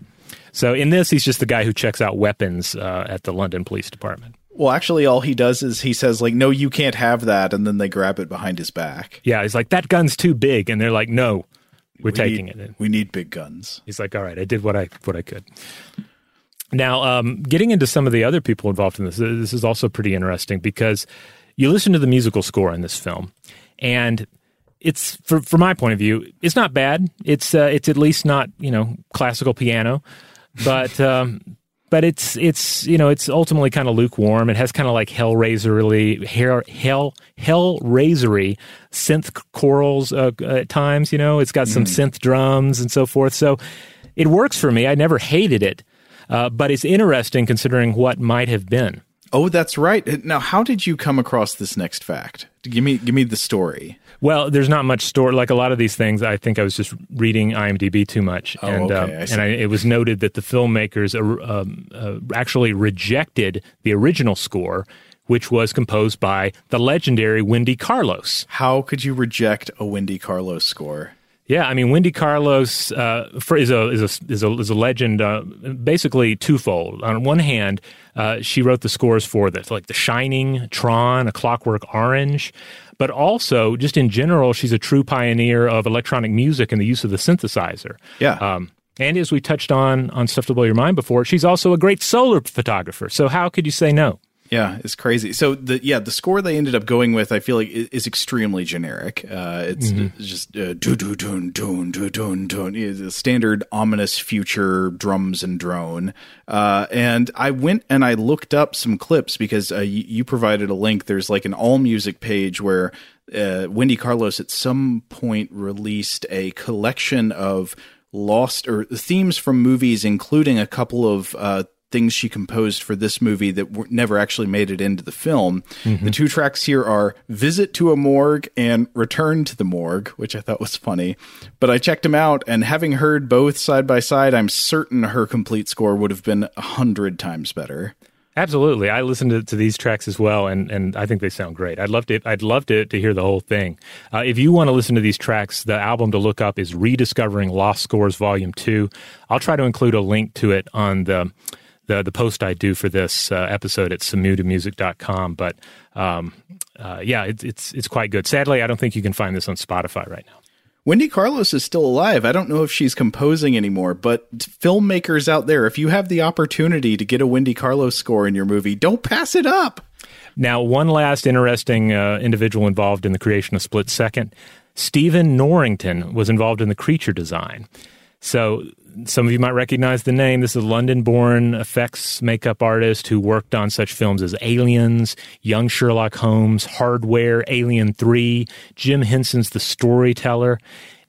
Speaker 2: So in this, he's just the guy who checks out weapons at the London Police Department.
Speaker 3: Well, actually, all he does is he says, like, no, you can't have that. And then they grab it behind his back.
Speaker 2: Yeah. He's like, that gun's too big. And they're like, no, we're we taking
Speaker 3: need,
Speaker 2: it.
Speaker 3: We need big guns.
Speaker 2: He's like, all right, I did what I what I could. Now, um, getting into some of the other people involved in this, this is also pretty interesting because you listen to the musical score in this film, and it's for, from my point of view, it's not bad. It's uh, it's at least not you know classical piano, but um, but it's it's you know it's ultimately kind of lukewarm. It has kind of like Hellraisery, hell hell Hellraisery synth chorals uh, at times. You know, it's got some mm. synth drums and so forth. So it works for me. I never hated it, uh, but it's interesting considering what might have been.
Speaker 3: Oh, that's right. Now, how did you come across this next fact? Give me give me the story.
Speaker 2: Well, there's not much story. Like a lot of these things, I think I was just reading IMDb too much,
Speaker 3: oh,
Speaker 2: and
Speaker 3: okay,
Speaker 2: uh, and I, it was noted that the filmmakers uh, um, uh, actually rejected the original score, which was composed by the legendary Wendy Carlos.
Speaker 3: How could you reject a Wendy Carlos score?
Speaker 2: Yeah, I mean, Wendy Carlos uh, is a is a is a, is a legend. Uh, basically, twofold. On one hand, uh, she wrote the scores for this, like The Shining, Tron, A Clockwork Orange but also just in general, she's a true pioneer of electronic music and the use of the synthesizer.
Speaker 3: Yeah. Um,
Speaker 2: and as we touched on on Stuff to Blow Your Mind before, she's also a great solar photographer. So how could you say no?
Speaker 3: Yeah, it's crazy. So the yeah, the score they ended up going with, I feel like, is extremely generic. Uh, it's mm-hmm. just uh, do do do do do do do standard ominous future drums and drone. Uh, and I went and I looked up some clips because uh, you, you, provided a link. There's like an all music page where uh, Wendy Carlos at some point released a collection of lost or themes from movies, including a couple of uh, things she composed for this movie that w- never actually made it into the film. Mm-hmm. The two tracks here are Visit to a Morgue and Return to the Morgue, which I thought was funny. But I checked them out, and having heard both side by side, I'm certain her complete score would have been a hundred times better.
Speaker 2: Absolutely, I listened to, to, these tracks as well, and, and I think they sound great. I'd love to I'd love to, to hear the whole thing. Uh, if you want to listen to these tracks, the album to look up is "Rediscovering Lost Scores" Volume Two. I'll try to include a link to it on the the, the post I do for this uh, episode at samudamusic.com. But um, uh, yeah, it's it's it's quite good. Sadly, I don't think you can find this on Spotify right now.
Speaker 3: Wendy Carlos is still alive. I don't know if she's composing anymore, but filmmakers out there, if you have the opportunity to get a Wendy Carlos score in your movie, don't pass it up.
Speaker 2: Now, one last interesting uh, individual involved in the creation of Split Second Stephen Norrington was involved in the creature design. So, some of you might recognize the name. This is a London born effects makeup artist who worked on such films as Aliens, Young Sherlock Holmes, Hardware, Alien 3, Jim Henson's The Storyteller.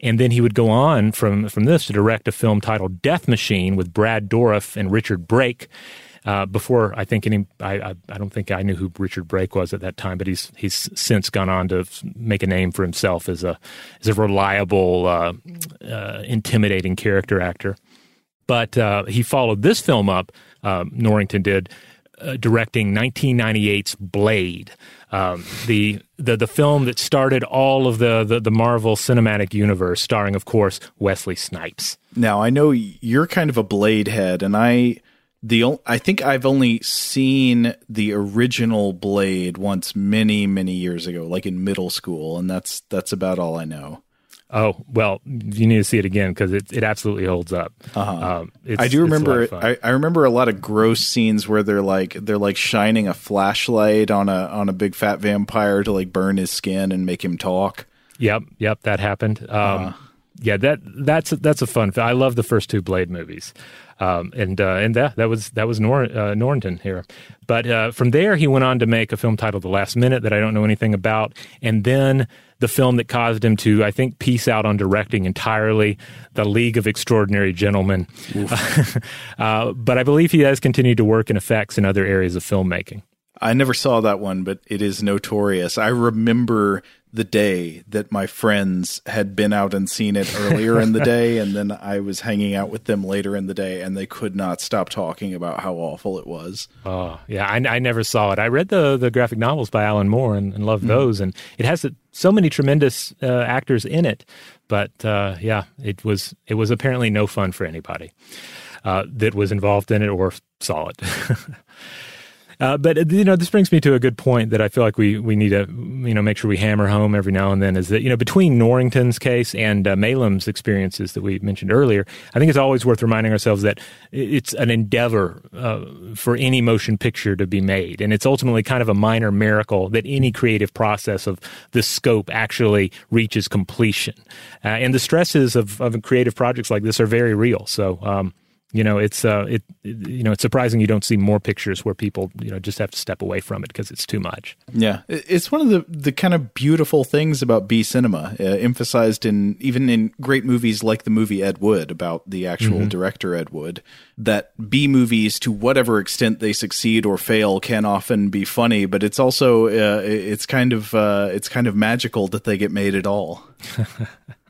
Speaker 2: And then he would go on from, from this to direct a film titled Death Machine with Brad Dourif and Richard Brake. Uh, before I think any, I, I, I, don't think I knew who Richard Brake was at that time, but he's he's since gone on to make a name for himself as a as a reliable, uh, uh, intimidating character actor. But uh, he followed this film up. Um, Norrington did. Uh, directing 1998's Blade, um, the, the the film that started all of the, the, the Marvel Cinematic Universe, starring, of course, Wesley Snipes.
Speaker 3: Now I know you're kind of a Blade head, and I the I think I've only seen the original Blade once many many years ago, like in middle school, and that's that's about all I know.
Speaker 2: Oh well, you need to see it again because it, it absolutely holds up.
Speaker 3: Uh-huh. Um, I do remember. I, I, remember a lot of gross scenes where they're like they're like shining a flashlight on a on a big fat vampire to like burn his skin and make him talk.
Speaker 2: Yep, yep, that happened. Um, uh-huh. Yeah, that that's that's a fun. I love the first two Blade movies. Um, and uh, and that that was that was Nor- uh, Norrington here. But uh, from there, he went on to make a film titled The Last Minute that I don't know anything about, and then the film that caused him to, I think, piece out on directing entirely, The League of Extraordinary Gentlemen. (laughs) Uh, but I believe he has continued to work in effects in other areas of filmmaking.
Speaker 3: I never saw that one, but it is notorious. I remember the day that my friends had been out and seen it earlier in the (laughs) day, and then I was hanging out with them later in the day, and they could not stop talking about how awful it was.
Speaker 2: Oh, yeah, I, I never saw it. I read the the graphic novels by Alan Moore and, and loved mm-hmm. those, and it has so many tremendous uh, actors in it. But uh, yeah, it was it was apparently no fun for anybody uh, that was involved in it or saw it. (laughs) Uh, but you know, this brings me to a good point that I feel like we we need to you know make sure we hammer home every now and then is that you know between Norrington's case and uh, Maylam's experiences that we mentioned earlier, I think it's always worth reminding ourselves that it's an endeavor uh, for any motion picture to be made, and it's ultimately kind of a minor miracle that any creative process of this scope actually reaches completion. Uh, and the stresses of of creative projects like this are very real. So. Um, you know it's uh it, it, you know it's surprising you don't see more pictures where people you know just have to step away from it because it's too much.
Speaker 3: Yeah. It's one of the the kind of beautiful things about b cinema uh, emphasized in even in great movies like the movie ed wood about the actual mm-hmm. director ed wood that b movies to whatever extent they succeed or fail can often be funny but it's also uh, it's kind of uh, it's kind of magical that they get made at all (laughs)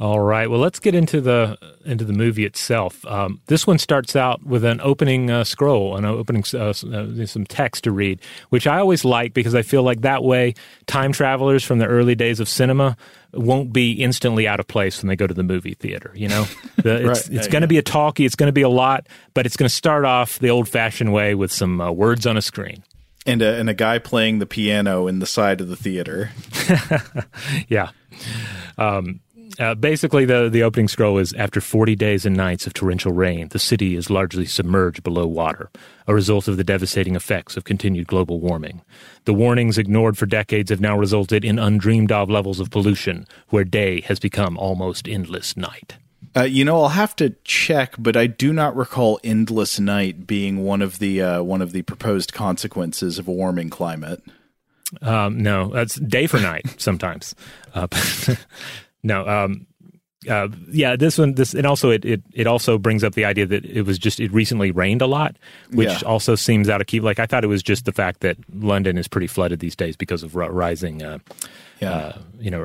Speaker 2: All right. Well, let's get into the into the movie itself. Um, this one starts out with an opening uh, scroll, an opening uh, uh, some text to read, which I always like because I feel like that way time travelers from the early days of cinema won't be instantly out of place when they go to the movie theater. You know, (laughs) the, it's right. it's going to be a talkie, it's going to be a lot, but it's going to start off the old fashioned way with some uh, words on a screen.
Speaker 3: And a, and a guy playing the piano in the side of the theater. (laughs)
Speaker 2: yeah. Um, uh, basically, the, the opening scroll is after 40 days and nights of torrential rain, the city is largely submerged below water, a result of the devastating effects of continued global warming. The warnings ignored for decades have now resulted in undreamed of levels of pollution, where day has become almost endless night.
Speaker 3: Uh, you know, I'll have to check, but I do not recall endless night being one of the uh, one of the proposed consequences of a warming climate.
Speaker 2: Um, no, that's day for night sometimes. Uh, (laughs) No, um, uh, yeah, this one, this, and also it, it, it also brings up the idea that it was just it recently rained a lot, which yeah. also seems out of key. Like I thought it was just the fact that London is pretty flooded these days because of rising, uh, yeah. Uh, you know,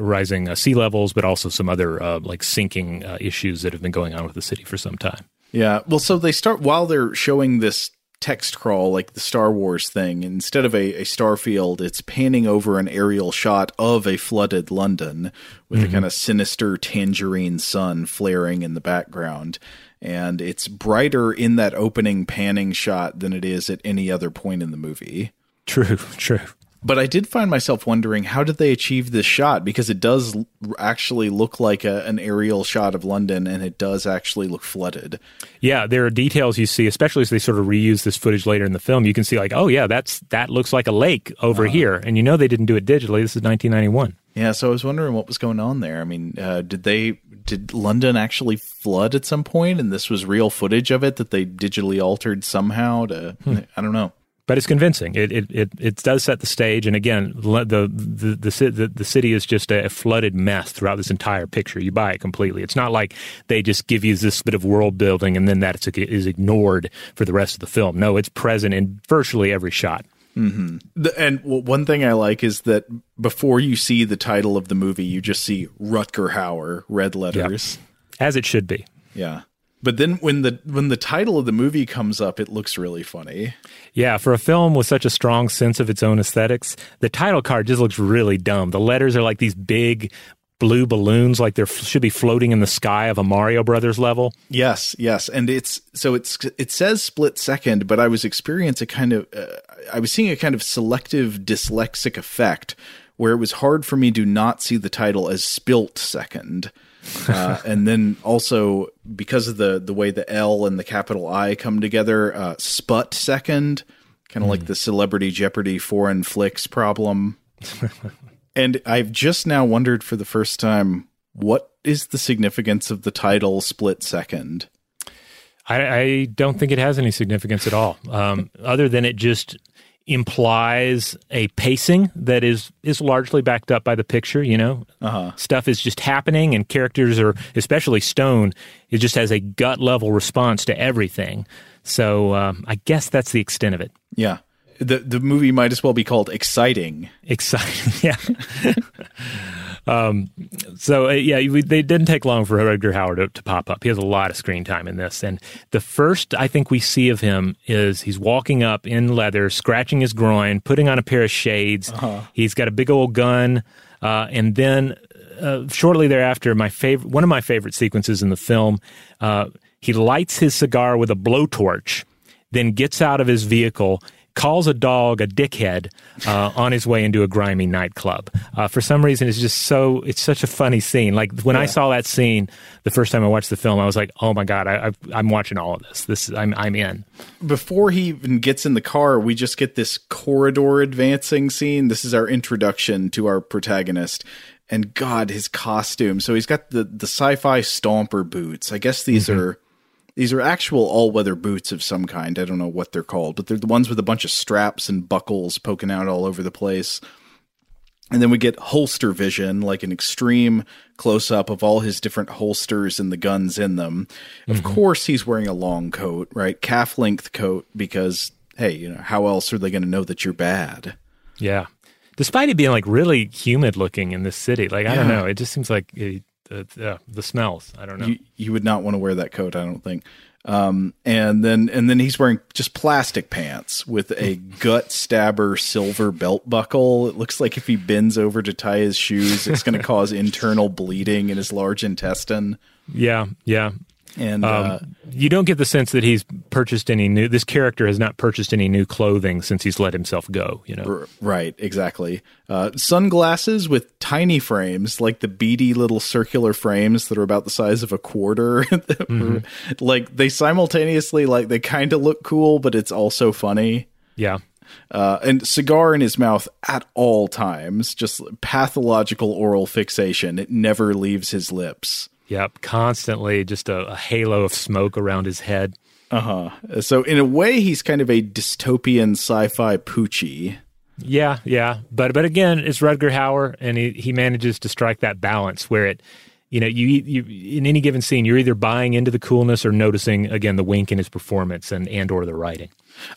Speaker 2: rising uh, sea levels, but also some other uh, like sinking uh, issues that have been going on with the city for some time.
Speaker 3: Yeah, well, so they start while they're showing this text crawl like the Star Wars thing. Instead of a, a star field, it's panning over an aerial shot of a flooded London with
Speaker 2: Mm-hmm.
Speaker 3: a kind of sinister tangerine sun flaring in the background. And it's brighter in that opening panning shot than it is at any other point in the movie.
Speaker 2: True, (laughs) true.
Speaker 3: But I did find myself wondering how did they achieve this shot because it does actually look like a, an aerial shot of London and it does actually look flooded.
Speaker 2: Yeah, there are details you see, especially as they sort of reuse this footage later in the film. You can see like, oh yeah, that's that looks like a lake over here, and you know they didn't do it digitally. This is 1991.
Speaker 3: Yeah, so I was wondering what was going on there. I mean, uh, did they did London actually flood at some point, and this was real footage of it that they digitally altered somehow to? I don't know.
Speaker 2: But it's convincing. It it it, it does set the stage, and again, the the the, the, the city is just a flooded mess throughout this entire picture. You buy it completely. It's not like they just give you this bit of world building and then that is ignored for the rest of the film. No, it's present in virtually every shot.
Speaker 3: hmm The, and w- one thing I like is that before you see the title of the movie, you just see Rutger Hauer red letters,
Speaker 2: as it should be.
Speaker 3: Yeah, but then when the when the title of the movie comes up, it looks really funny.
Speaker 2: Yeah, for a film with such a strong sense of its own aesthetics, the title card just looks really dumb. The letters are like these big blue balloons, like they should be floating in the sky of a Mario Brothers level.
Speaker 3: Yes, yes, and it's so it's it says split second, but I was experiencing a kind of uh, I was seeing a kind of selective dyslexic effect where it was hard for me to not see the title as spilt second. uh, (laughs) and then also because of the the way the L and the capital I come together, uh, sput second, kind of like the Celebrity Jeopardy foreign flicks problem. (laughs) and I've just now wondered for the first time what is the significance of the title split second.
Speaker 2: I, I don't think it has any significance at all, um, other than it just implies a pacing that is is largely backed up by the picture. You know,
Speaker 3: uh-huh.
Speaker 2: stuff is just happening, and characters are, especially Stone, it just has a gut level response to everything. So um, I guess that's the extent of it.
Speaker 3: Yeah. The the movie might as well be called exciting.
Speaker 2: Exciting, (laughs) yeah. um, so uh, yeah, we, they didn't take long for Rutger Hauer to, to pop up. He has a lot of screen time in this, and the first I think we see of him is he's walking up in leather, scratching his groin, putting on a pair of shades.
Speaker 3: Uh-huh.
Speaker 2: He's got a big old gun, uh, and then uh, shortly thereafter, my favorite, one of my favorite sequences in the film, uh, he lights his cigar with a blowtorch, then gets out of his vehicle calls a dog a dickhead uh, on his way into a grimy nightclub. Uh, for some reason, it's just so it's such a funny scene. Like when I saw that scene the first time I watched the film, I was like, "Oh my god, I, I, am watching all of this. This I'm I'm in."
Speaker 3: Before he even gets in the car, we just get this corridor advancing scene. This is our introduction to our protagonist. And God, his costume. So he's got the the sci-fi stomper boots. I guess these
Speaker 2: Mm-hmm.
Speaker 3: are these are actual all-weather boots of some kind. I don't know what they're called, but they're the ones with a bunch of straps and buckles poking out all over the place. And then we get holster vision, like an extreme close up of all his different holsters and the guns in them. Of mm-hmm. course, he's wearing a long coat, right? Calf length coat, because, hey, you know, how else are they going to know that you're bad?
Speaker 2: Yeah. Despite it being like really humid looking in this city, like I don't know, it just seems like it, uh, the smells. I don't know.
Speaker 3: You, you would not want to wear that coat, I don't think. Um, and then and then he's wearing just plastic pants with a (laughs) gut stabber silver belt buckle. It looks like if he bends over to tie his shoes, it's going (laughs) to cause internal bleeding in his large intestine.
Speaker 2: Yeah, yeah.
Speaker 3: And
Speaker 2: um,
Speaker 3: uh,
Speaker 2: you don't get the sense that he's purchased any new. This character has not purchased any new clothing since he's let himself go. You know,
Speaker 3: R- right? Exactly. Uh, sunglasses with tiny frames, like the beady little circular frames that are about the size of a quarter. (laughs)
Speaker 2: Mhm.
Speaker 3: Like they simultaneously, like they kind of look cool, but it's also funny.
Speaker 2: Yeah.
Speaker 3: Uh, and cigar in his mouth at all times, just pathological oral fixation. It never leaves his lips.
Speaker 2: Yep, constantly just a, a halo of smoke around his head.
Speaker 3: Uh huh. So in a way, he's kind of a dystopian sci-fi poochie.
Speaker 2: Yeah, yeah, but but again, it's Rutger Hauer, and he he manages to strike that balance where it you know, you, you in any given scene, you're either buying into the coolness or noticing again the wink in his performance and and or the writing.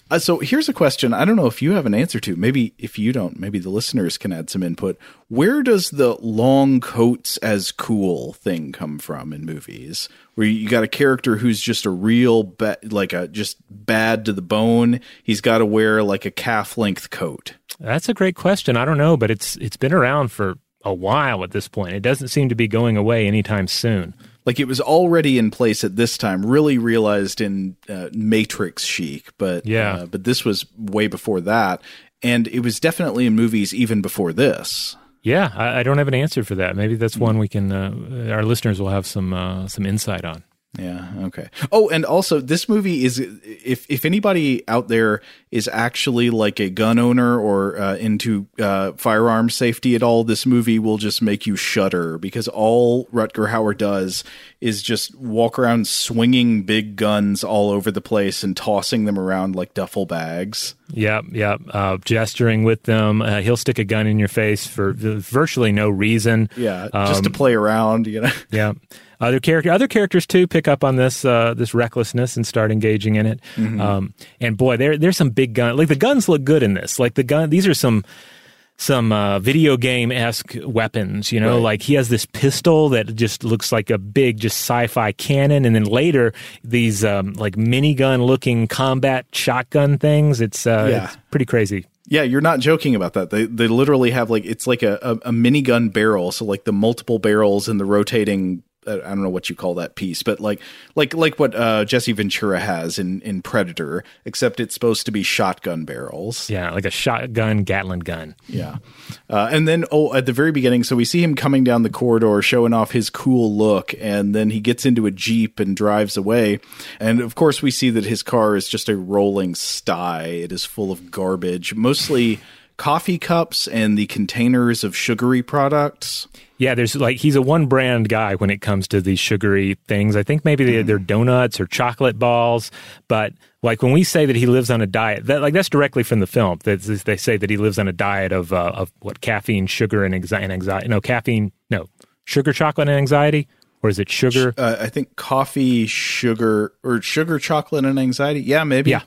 Speaker 3: Uh, so here's a question. I don't know if you have an answer to. Maybe if you don't, maybe the listeners can add some input. Where does the long coats as cool thing come from in movies? Where you got a character who's just a real ba- like a just bad to the bone. He's got to wear like a calf length coat.
Speaker 2: That's a great question. I don't know, but it's it's been around for a while at this point. It doesn't seem to be going away anytime soon.
Speaker 3: Like it was already in place at this time, really realized in uh, Matrix chic, but
Speaker 2: yeah,
Speaker 3: uh, but this was way before that, and it was definitely in movies even before this.
Speaker 2: Yeah, I, I don't have an answer for that. Maybe that's one we can. Uh, our listeners will have some uh, some insight on.
Speaker 3: Yeah. Okay. Oh, and also this movie is if if anybody out there is actually like a gun owner or uh, into uh, firearm safety at all, this movie will just make you shudder because all Rutger Hauer does is just walk around swinging big guns all over the place and tossing them around like duffel bags.
Speaker 2: Yep, yep. Uh, gesturing with them. Uh, he'll stick a gun in your face for virtually no reason.
Speaker 3: Yeah, just um, to play around. You know. (laughs)
Speaker 2: yeah. Other character, other characters too, pick up on this uh, this recklessness and start engaging in it. Mm-hmm. Um, and boy, there there's some big gun. Like the guns look good in this. Like the gun, these are some some uh, video game esque weapons. You know, right. like he has this pistol that just looks like a big, just sci fi cannon, and then later these um, like minigun looking combat shotgun things. It's uh, yeah. it's pretty crazy.
Speaker 3: Yeah, you're not joking about that. They they literally have like it's like a, a, a minigun barrel, so like the multiple barrels and the rotating I don't know what you call that piece, but like like like what uh, Jesse Ventura has in in Predator, except it's supposed to be shotgun barrels.
Speaker 2: Yeah, like a shotgun Gatling gun.
Speaker 3: Yeah, uh, and then oh, at the very beginning, so we see him coming down the corridor, showing off his cool look, and then he gets into a jeep and drives away, and of course we see that his car is just a rolling sty. It is full of garbage, mostly coffee cups and the containers of sugary products.
Speaker 2: Yeah, there's like he's a one brand guy when it comes to these sugary things. I think maybe they're, they're donuts or chocolate balls, but like when we say that he lives on a diet, that like that's directly from the film. That they say that he lives on a diet of uh, of what caffeine, sugar, and anxiety. anxiety. No caffeine, no sugar, chocolate, and anxiety. Or is it sugar?
Speaker 3: Uh, I think coffee, sugar, or sugar, chocolate, and anxiety. Yeah, maybe.
Speaker 2: Yeah,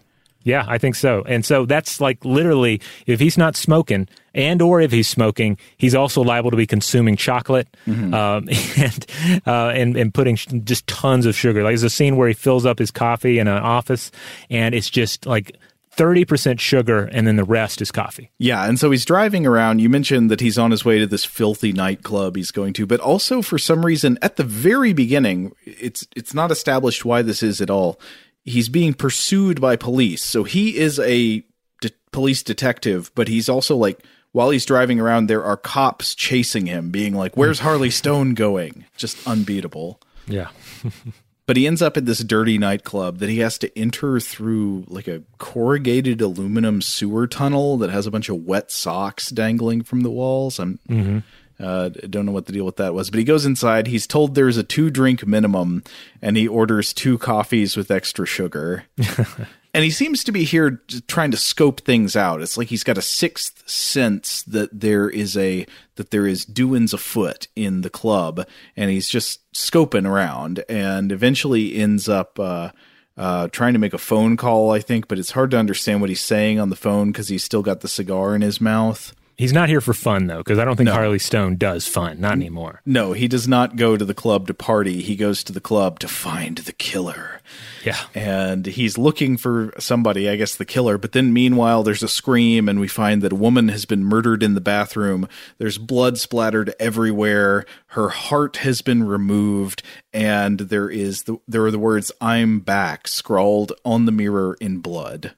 Speaker 2: yeah, I think so. And so that's like literally if he's not smoking and or if he's smoking, he's also liable to be consuming chocolate mm-hmm. um, (laughs) and, uh, and and putting sh- just tons of sugar. Like there's a scene where he fills up his coffee in an office and it's just like 30% sugar and then the rest is coffee.
Speaker 3: Yeah, and so he's driving around. You mentioned that he's on his way to this filthy nightclub he's going to, but also for some reason at the very beginning, it's it's not established why this is at all he's being pursued by police. So he is a de- police detective, but he's also like while he's driving around, there are cops chasing him, being like, "Where's Harley (laughs) Stone going?" Just unbeatable.
Speaker 2: Yeah. (laughs)
Speaker 3: but he ends up at this dirty nightclub that he has to enter through like a corrugated aluminum sewer tunnel that has a bunch of wet socks dangling from the walls. I'm mm-hmm. Uh, don't know what the deal with that was, but he goes inside. He's told there's a two drink minimum, and he orders two coffees with extra sugar. (laughs) and he seems to be here trying to scope things out. It's like he's got a sixth sense that there is a that there is doings afoot in the club, and he's just scoping around, and eventually ends up. Uh, uh, trying to make a phone call, I think, but it's hard to understand what he's saying on the phone because he's still got the cigar in his mouth.
Speaker 2: He's not here for fun though, because I don't think no. Harley Stone does fun. Not anymore.
Speaker 3: No, he does not go to the club to party. He goes to the club to find the killer.
Speaker 2: Yeah,
Speaker 3: and he's looking for somebody, I guess the killer. But then, meanwhile, there's a scream, and we find that a woman has been murdered in the bathroom. There's blood splattered everywhere. Her heart has been removed, and there is the there are the words "I'm back" scrawled on the mirror in blood.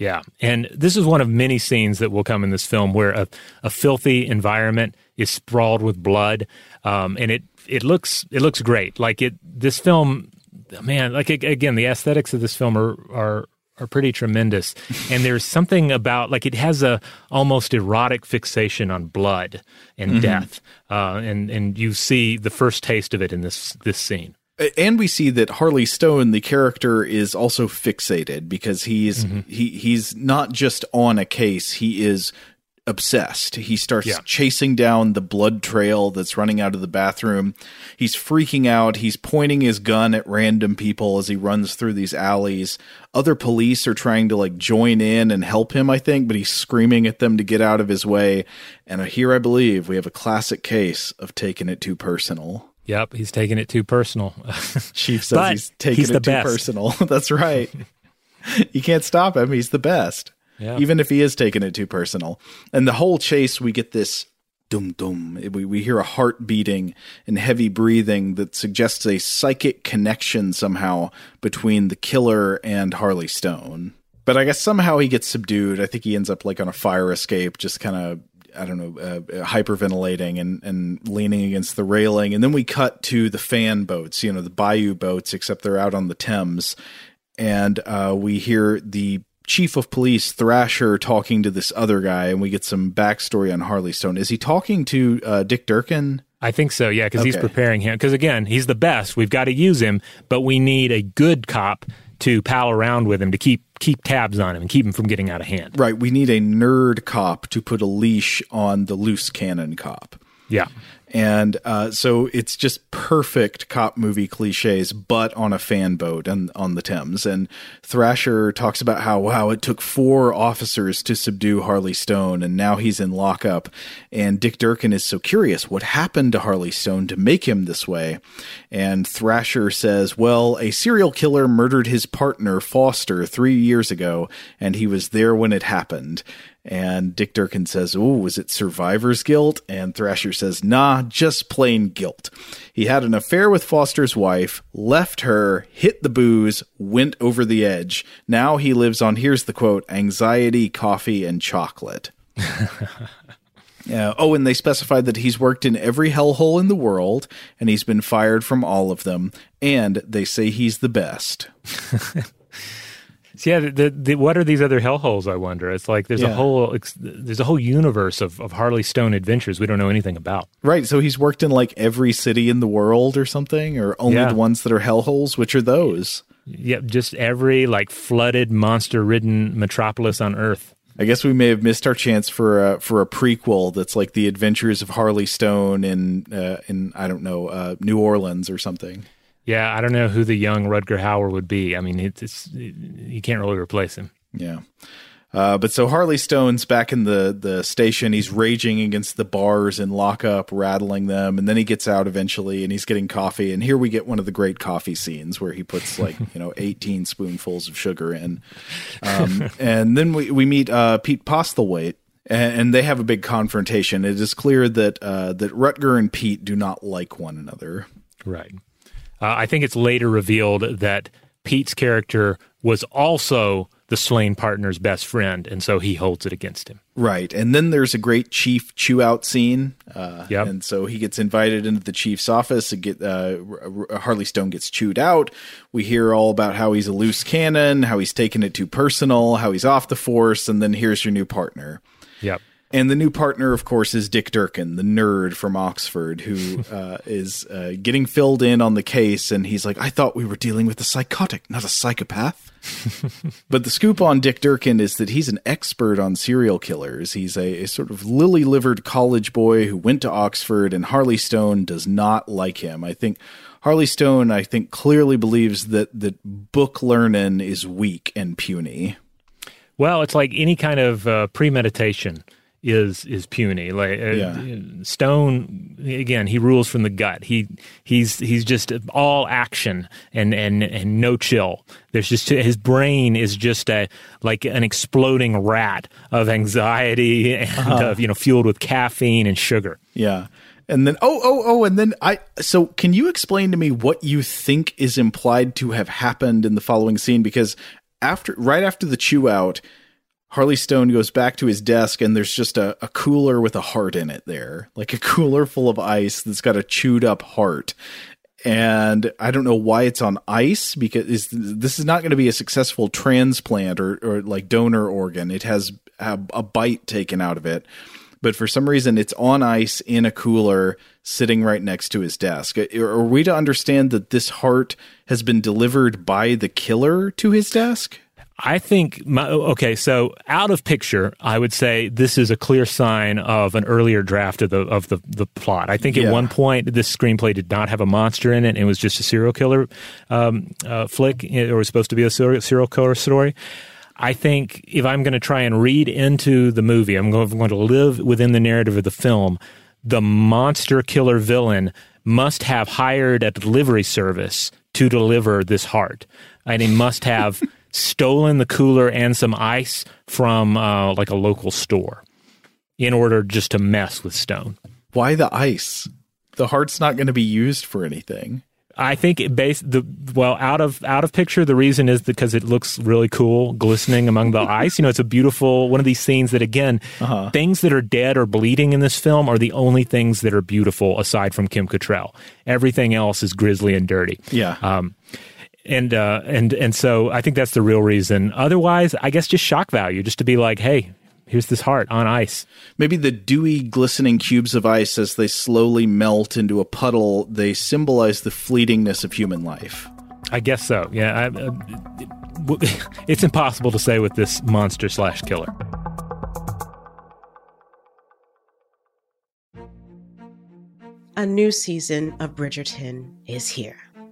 Speaker 2: Yeah. And this is one of many scenes that will come in this film where a, a filthy environment is sprawled with blood. Um, and it, it looks, it looks great. Like it, this film, man, like again, the aesthetics of this film are, are, are pretty tremendous. (laughs) And there's something about like it has a almost erotic fixation on blood and mm-hmm. death. Uh, and, and you see the first taste of it in this, this scene
Speaker 3: and we see that Harley Stone, the character, is also fixated because he's mm-hmm. he he's not just on a case; he is obsessed. He starts
Speaker 2: Yeah.
Speaker 3: chasing down the blood trail that's running out of the bathroom. He's freaking out. He's pointing his gun at random people as he runs through these alleys. Other police are trying to like join in and help him, I think, but he's screaming at them to get out of his way. And here I believe we have a classic case of taking it too personal.
Speaker 2: Yep, he's taking it too personal. (laughs)
Speaker 3: Chief says he's taking
Speaker 2: he's
Speaker 3: it too
Speaker 2: best.
Speaker 3: personal. (laughs) That's right. (laughs) you can't stop him. He's the best.
Speaker 2: Yeah.
Speaker 3: Even if he is taking it too personal. And the whole chase, we get this dum dum. We, we hear a heart beating and heavy breathing that suggests a psychic connection somehow between the killer and Harley Stone. But I guess somehow he gets subdued. I think he ends up like on a fire escape, just kind of I don't know, uh, hyperventilating and, and leaning against the railing. And then we cut to the fan boats, you know, the bayou boats, except they're out on the Thames. And uh, we hear the chief of police, Thrasher, talking to this other guy, and we get some backstory on Harley Stone. Is he talking to uh, Dick Durkin?
Speaker 2: I think so, yeah, because he's preparing him. Because again, he's the best. We've got to use him, but we need a good cop to pal around with him to keep keep tabs on him and keep him from getting out of hand.
Speaker 3: Right. We need a nerd cop to put a leash on the loose cannon cop.
Speaker 2: Yeah.
Speaker 3: And uh, so it's just perfect cop movie cliches, but on a fan boat and on the Thames. And Thrasher talks about how, wow, it took four officers to subdue Harley Stone, and now he's in lockup. And Dick Durkin is so curious what happened to Harley Stone to make him this way. And Thrasher says, well, a serial killer murdered his partner, Foster, three years ago, and he was there when it happened. And Dick Durkin says, Oh, was it survivor's guilt? And Thrasher says, Nah, just plain guilt. He had an affair with Foster's wife, left her, hit the booze, went over the edge. Now he lives on, here's the quote, anxiety, coffee, and chocolate. (laughs) Yeah. Oh, and they specified that he's worked in every hellhole in the world, and he's been fired from all of them. And they say he's the best. (laughs)
Speaker 2: So yeah, the, the, the, what are these other hellholes? I wonder. It's like there's
Speaker 3: Yeah.
Speaker 2: a whole there's a whole universe of, of Harley Stone adventures we don't know anything about.
Speaker 3: Right. So he's worked in like every city in the world or something, or only
Speaker 2: Yeah.
Speaker 3: the ones that are hellholes. Which are those?
Speaker 2: Yep, just every like flooded, monster-ridden metropolis on Earth.
Speaker 3: I guess we may have missed our chance for a, for a prequel that's like the Adventures of Harley Stone in uh, in I don't know uh, New Orleans or something.
Speaker 2: Yeah, I don't know who the young Rutger Hauer would be. I mean, it's, it's you can't really replace him.
Speaker 3: Yeah. Uh, but so Harley Stone's back in the, the station. He's raging against the bars in lockup, rattling them, and then he gets out eventually, and he's getting coffee. And here we get one of the great coffee scenes where he puts like (laughs) you know eighteen spoonfuls of sugar in, um, and then we we meet uh, Pete Postlethwaite, and, and they have a big confrontation. It is clear that uh, that Rutger and Pete do not like one another.
Speaker 2: Right. Uh, I think it's later revealed that Pete's character was also the slain partner's best friend, and so he holds it against him.
Speaker 3: Right. And then there's a great chief chew out scene. Uh,
Speaker 2: Yep.
Speaker 3: And so he gets invited into the chief's office. And get, uh, Harley Stone gets chewed out. We hear all about how he's a loose cannon, how he's taken it too personal, how he's off the force. And then here's your new partner.
Speaker 2: Yep.
Speaker 3: And the new partner, of course, is Dick Durkin, the nerd from Oxford, who (laughs) uh, is uh, getting filled in on the case. And he's like, I thought we were dealing with a psychotic, not a psychopath. (laughs) but the scoop on Dick Durkin is that he's an expert on serial killers. He's a, a sort of lily livered college boy who went to Oxford, and Harley Stone does not like him. I think Harley Stone, I think, clearly believes that, that book learning is weak and puny.
Speaker 2: Well, it's like any kind of uh, premeditation is is puny. Like uh,
Speaker 3: Yeah.
Speaker 2: Stone, again, he rules from the gut. He he's he's just all action and and and no chill. There's just his brain is just a like an exploding rat of anxiety and
Speaker 3: Uh-huh.
Speaker 2: of you know fueled with caffeine and sugar.
Speaker 3: Yeah. And then oh oh oh and then I so can you explain to me what you think is implied to have happened in the following scene because after right after the chew out Harley Stone goes back to his desk and there's just a, a cooler with a heart in it there. Like a cooler full of ice that's got a chewed up heart. And I don't know why it's on ice because is, this is not going to be a successful transplant or, or like donor organ. It has a, a bite taken out of it but for some reason it's on ice in a cooler sitting right next to his desk. Are we to understand that this heart has been delivered by the killer to his desk?
Speaker 2: I think my, okay, so out of picture, I would say this is a clear sign of an earlier draft of the of the, the plot. I think
Speaker 3: Yeah.
Speaker 2: at one point this screenplay did not have a monster in it; it was just a serial killer um, uh, flick, or was supposed to be a serial, serial killer story. I think if I'm going to try and read into the movie, I'm going, I'm going to live within the narrative of the film. The monster killer villain must have hired a delivery service to deliver this heart, and he must have (laughs) stolen the cooler and some ice from uh, like a local store in order just to mess with Stone.
Speaker 3: Why the ice? The heart's not going to be used for anything.
Speaker 2: I think it based the well out of out of picture. The reason is because it looks really cool, glistening among the (laughs) ice. You know, it's a beautiful one of these scenes that again,
Speaker 3: Uh-huh.
Speaker 2: things that are dead or bleeding in this film are the only things that are beautiful aside from Kim Cattrall. Everything else is grisly and dirty.
Speaker 3: Yeah.
Speaker 2: Um, and uh, and and so I think that's the real reason. Otherwise, I guess just shock value, just to be like, hey, here's this heart on ice.
Speaker 3: Maybe the dewy, glistening cubes of ice, as they slowly melt into a puddle, they symbolize the fleetingness of human life.
Speaker 2: I guess so. Yeah, I, uh, (laughs) it's impossible to say with this monster slash killer.
Speaker 8: A new season of Bridgerton is here.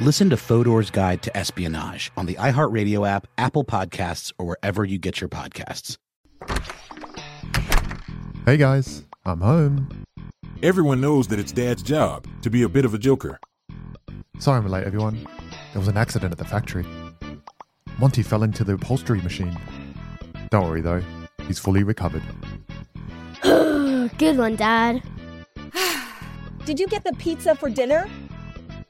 Speaker 9: Listen to Fodor's Guide to Espionage on the iHeartRadio app, Apple Podcasts, or wherever you get your podcasts.
Speaker 10: Hey guys, I'm home.
Speaker 11: Everyone knows that it's Dad's job to be a bit of a joker.
Speaker 10: Sorry I'm late, everyone. There was an accident at the factory. Monty fell into the upholstery machine. Don't worry though, he's fully recovered. (sighs)
Speaker 14: Good one, Dad. (sighs)
Speaker 13: Did you get the pizza for dinner?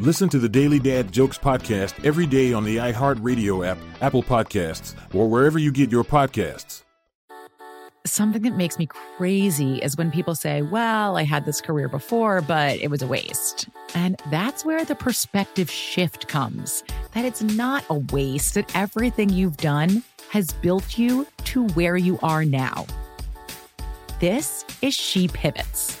Speaker 11: Listen to the Daily Dad Jokes podcast every day on the iHeartRadio app, Apple Podcasts, or wherever you get your podcasts.
Speaker 15: Something that makes me crazy is when people say, Well, I had this career before, but it was a waste. And that's where the perspective shift comes that it's not a waste, that everything you've done has built you to where you are now. This is She Pivots,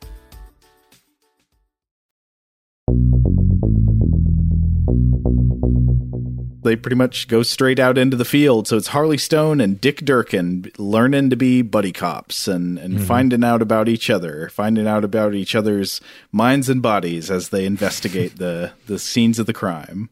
Speaker 3: They pretty much go straight out into the field. So it's Harley Stone and Dick Durkin learning to be buddy cops and, and mm-hmm. finding out about each other, finding out about each other's minds and bodies as they investigate the, (laughs) the scenes of the crime.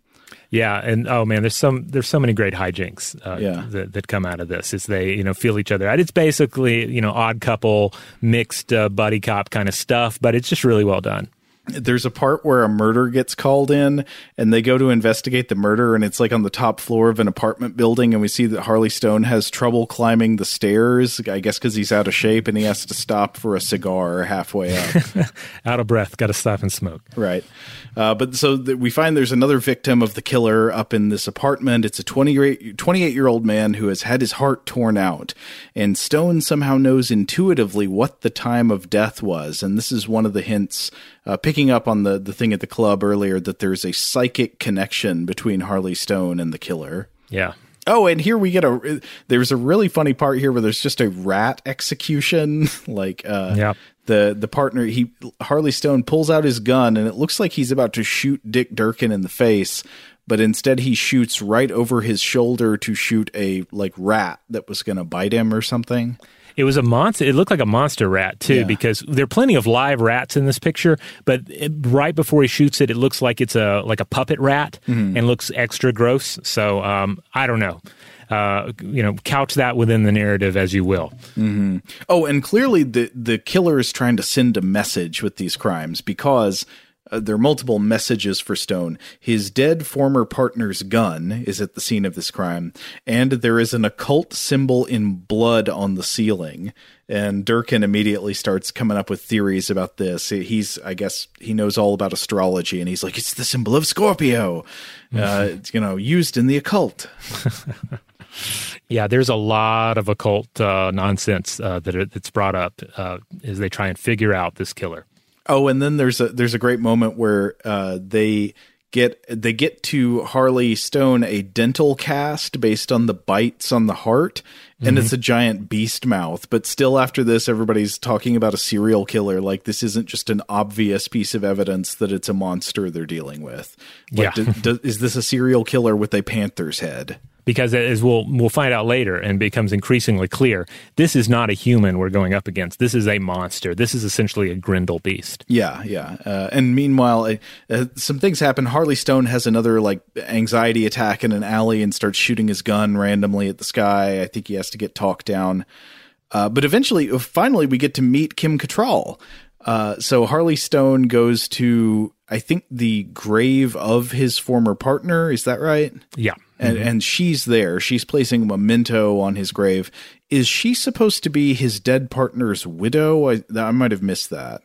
Speaker 2: Yeah, and oh man, there's some there's so many great hijinks uh, yeah. that, that come out of this as they you know feel each other out. It's basically you know odd couple mixed uh, buddy cop kind of stuff, but it's just really well done
Speaker 3: there's a part where a murder gets called in and they go to investigate the murder and it's like on the top floor of an apartment building and we see that Harley Stone has trouble climbing the stairs I guess cuz he's out of shape and he has to stop for a cigar halfway up. (laughs)
Speaker 2: Out of breath got to stop and smoke.
Speaker 3: Right. Uh, but so th- we find there's another victim of the killer up in this apartment. It's a 28 year old man who has had his heart torn out and Stone somehow knows intuitively what the time of death was and this is one of the hints uh, picking up on the the thing at the club earlier that there's a psychic connection between Harley Stone and the killer.
Speaker 2: Yeah.
Speaker 3: Oh, and here we get a. There's a really funny part here where there's just a rat execution. (laughs) like, uh,
Speaker 2: yeah.
Speaker 3: The the partner he Harley Stone pulls out his gun and it looks like he's about to shoot Dick Durkin in the face, but instead he shoots right over his shoulder to shoot a like rat that was going to bite him or something.
Speaker 2: It was a monster. It looked like a monster rat too, yeah. because there are plenty of live rats in this picture. But it, right before he shoots it, it looks like it's a like a puppet rat mm-hmm. and looks extra gross. So um, I don't know. Uh, you know, couch that within the narrative as you will.
Speaker 3: Mm-hmm. Oh, and clearly the the killer is trying to send a message with these crimes because uh, there are multiple messages for Stone. His dead former partner's gun is at the scene of this crime, and there is an occult symbol in blood on the ceiling. And Durkin immediately starts coming up with theories about this. He's, I guess, he knows all about astrology, and he's like, "It's the symbol of Scorpio, uh, (laughs) it's, you know, used in the occult." (laughs)
Speaker 2: yeah, there's a lot of occult uh, nonsense uh, that it's brought up uh, as they try and figure out this killer.
Speaker 3: Oh, and then there's a there's a great moment where uh, they get they get to Harley Stone a dental cast based on the bites on the heart, and mm-hmm. it's a giant beast mouth. But still, after this, everybody's talking about a serial killer. Like this isn't just an obvious piece of evidence that it's a monster they're dealing with. Like, yeah, do, do, is this a serial killer with a panther's head?
Speaker 2: Because as we'll we'll find out later and becomes increasingly clear, this is not a human we're going up against. This is a monster. This is essentially a Grendel beast.
Speaker 3: Yeah, yeah. Uh, and meanwhile, uh, uh, some things happen. Harley Stone has another like anxiety attack in an alley and starts shooting his gun randomly at the sky. I think he has to get talked down. Uh, but eventually, uh, finally, we get to meet Kim Cattrall. Uh, so Harley Stone goes to, I think, the grave of his former partner. Is that right?
Speaker 2: Yeah
Speaker 3: and mm-hmm. and she's there. She's placing a memento on his grave. Is she supposed to be his dead partner's widow? I, I might have missed that.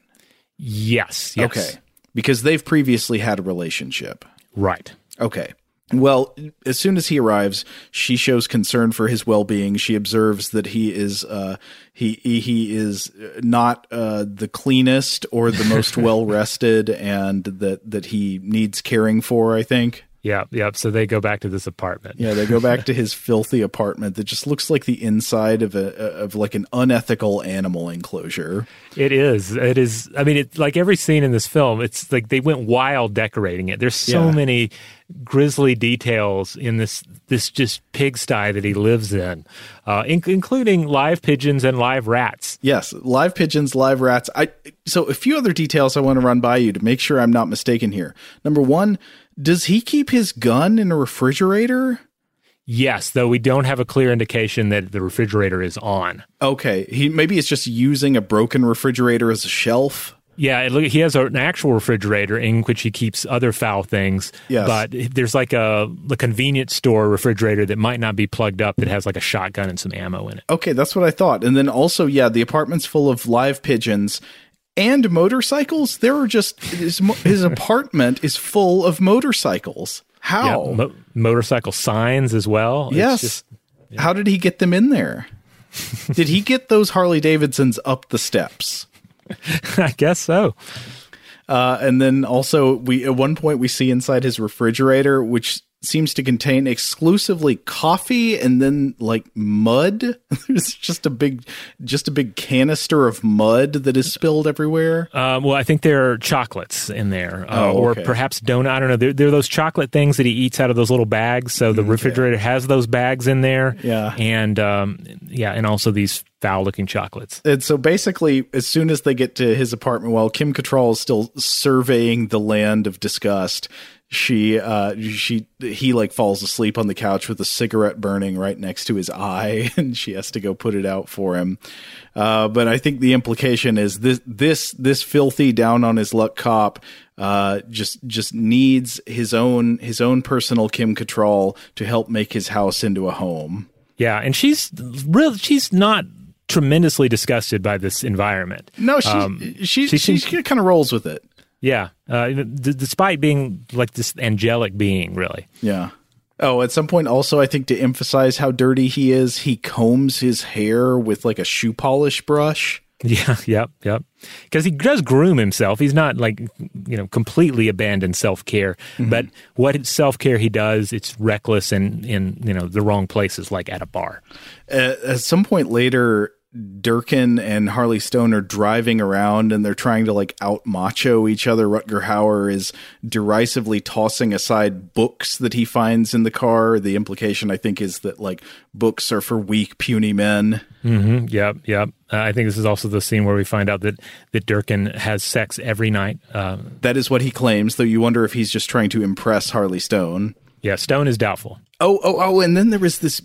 Speaker 2: Yes, yes.
Speaker 3: Okay. Because they've previously had a relationship.
Speaker 2: Right.
Speaker 3: Okay. Well, as soon as he arrives, she shows concern for his well-being. She observes that he is uh, he he is not uh, the cleanest or the most (laughs) well rested, and that that he needs caring for. I think.
Speaker 2: Yeah, yeah. So they go back to this apartment.
Speaker 3: Yeah, they go back to his filthy apartment that just looks like the inside of a of like an unethical animal enclosure.
Speaker 2: It is. It is. I mean, it's like every scene in this film. It's like they went wild decorating it. There's so yeah. many grisly details in this this just pigsty that he lives in, uh, in, including live pigeons and live rats.
Speaker 3: Yes, live pigeons, live rats. I so a few other details I want to run by you to make sure I'm not mistaken here. Number one does he keep his gun in a refrigerator?
Speaker 2: Yes, though we don't have a clear indication that the refrigerator is on.
Speaker 3: Okay, he maybe it's just using a broken refrigerator as a shelf.
Speaker 2: Yeah, look, he has an actual refrigerator in which he keeps other foul things.
Speaker 3: Yes.
Speaker 2: but there's like a the convenience store refrigerator that might not be plugged up that has like a shotgun and some ammo in it.
Speaker 3: Okay, that's what I thought. And then also, yeah, the apartment's full of live pigeons and motorcycles. There are just his, his (laughs) apartment is full of motorcycles. How?
Speaker 2: Yeah, mo- motorcycle signs as well.
Speaker 3: Yes. Just, yeah. How did he get them in there? Did he get those Harley Davidsons up the steps? (laughs)
Speaker 2: I guess so.
Speaker 3: Uh, and then also, we at one point we see inside his refrigerator, which seems to contain exclusively coffee and then like mud. (laughs) There's just a big, just a big canister of mud that is spilled everywhere.
Speaker 2: Um, well, I think there are chocolates in there, uh,
Speaker 3: Oh,
Speaker 2: or perhaps donut. I don't know. There, there are those chocolate things that he eats out of those little bags. So the refrigerator has those bags in there.
Speaker 3: Yeah.
Speaker 2: and um, yeah, and also these foul-looking chocolates.
Speaker 3: And so basically, as soon as they get to his apartment, while Kim Cattrall is still surveying the land of disgust, she uh she he like falls asleep on the couch with a cigarette burning right next to his eye (laughs) and she has to go put it out for him uh but i think the implication is this this this filthy down on his luck cop uh just just needs his own his own personal kim Cattrall to help make his house into a home
Speaker 2: Yeah, and she's real. She's not tremendously disgusted by this environment.
Speaker 3: no she
Speaker 2: Um,
Speaker 3: she
Speaker 2: she
Speaker 3: she,
Speaker 2: seems-
Speaker 3: kind of rolls with it
Speaker 2: Yeah, uh, d- despite being like this angelic being, really.
Speaker 3: Yeah. Oh, at some point, also, I think to emphasize how dirty he is, he combs his hair with like a shoe polish brush. (laughs)
Speaker 2: Yeah, yep, yep. Because he does groom himself. He's not like you know completely abandoned self care,
Speaker 3: Mm-hmm.
Speaker 2: but what self care he does, it's reckless and in you know the wrong places, like at a bar.
Speaker 3: At, at some point later, Durkin and Harley Stone are driving around and they're trying to like out macho each other. Rutger Hauer is derisively tossing aside books that he finds in the car. The implication, I think, is that like books are for weak, puny men.
Speaker 2: Mm-hmm. Yep, yep. Uh, I think this is also the scene where we find out that that Durkin has sex every night. Uh,
Speaker 3: That is what he claims, though you wonder if he's just trying to impress Harley Stone.
Speaker 2: yeah, Stone is doubtful.
Speaker 3: Oh, oh, oh, and then there was this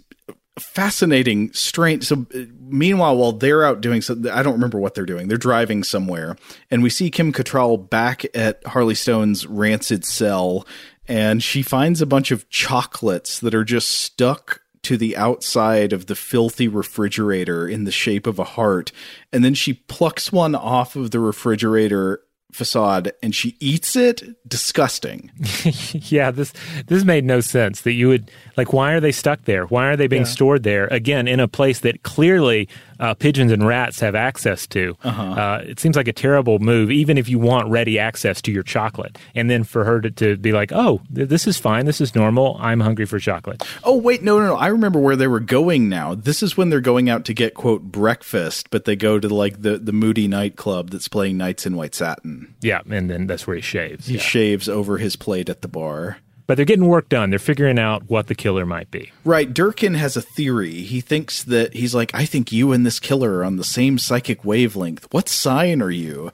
Speaker 3: fascinating, strange. So, meanwhile, while they're out doing something, I don't remember what they're doing. They're driving somewhere, and we see Kim Cattrall back at Harley Stone's rancid cell, and she finds a bunch of chocolates that are just stuck to the outside of the filthy refrigerator in the shape of a heart, and then she plucks one off of the refrigerator facade and she eats it disgusting (laughs)
Speaker 2: yeah, this this made no sense that you would like. Why are they stuck there? Why are they being
Speaker 3: Yeah.
Speaker 2: stored there again in a place that clearly uh, pigeons and rats have access to?
Speaker 3: Uh-huh.
Speaker 2: Uh, it seems like a terrible move, even if you want ready access to your chocolate. And then for her to, to be like, "Oh, th- this is fine. This is normal. I'm hungry for chocolate."
Speaker 3: Oh wait, no, no, no. I remember where they were going now. This is when they're going out to get quote breakfast, but they go to like the the Moody nightclub that's playing Nights in White Satin.
Speaker 2: Yeah, and then that's where he shaves.
Speaker 3: He
Speaker 2: yeah.
Speaker 3: shaves over his plate at the bar.
Speaker 2: But they're getting work done. They're figuring out what the killer might be.
Speaker 3: Right, Durkin has a theory. He thinks that he's like, I think you and this killer are on the same psychic wavelength. What sign are you?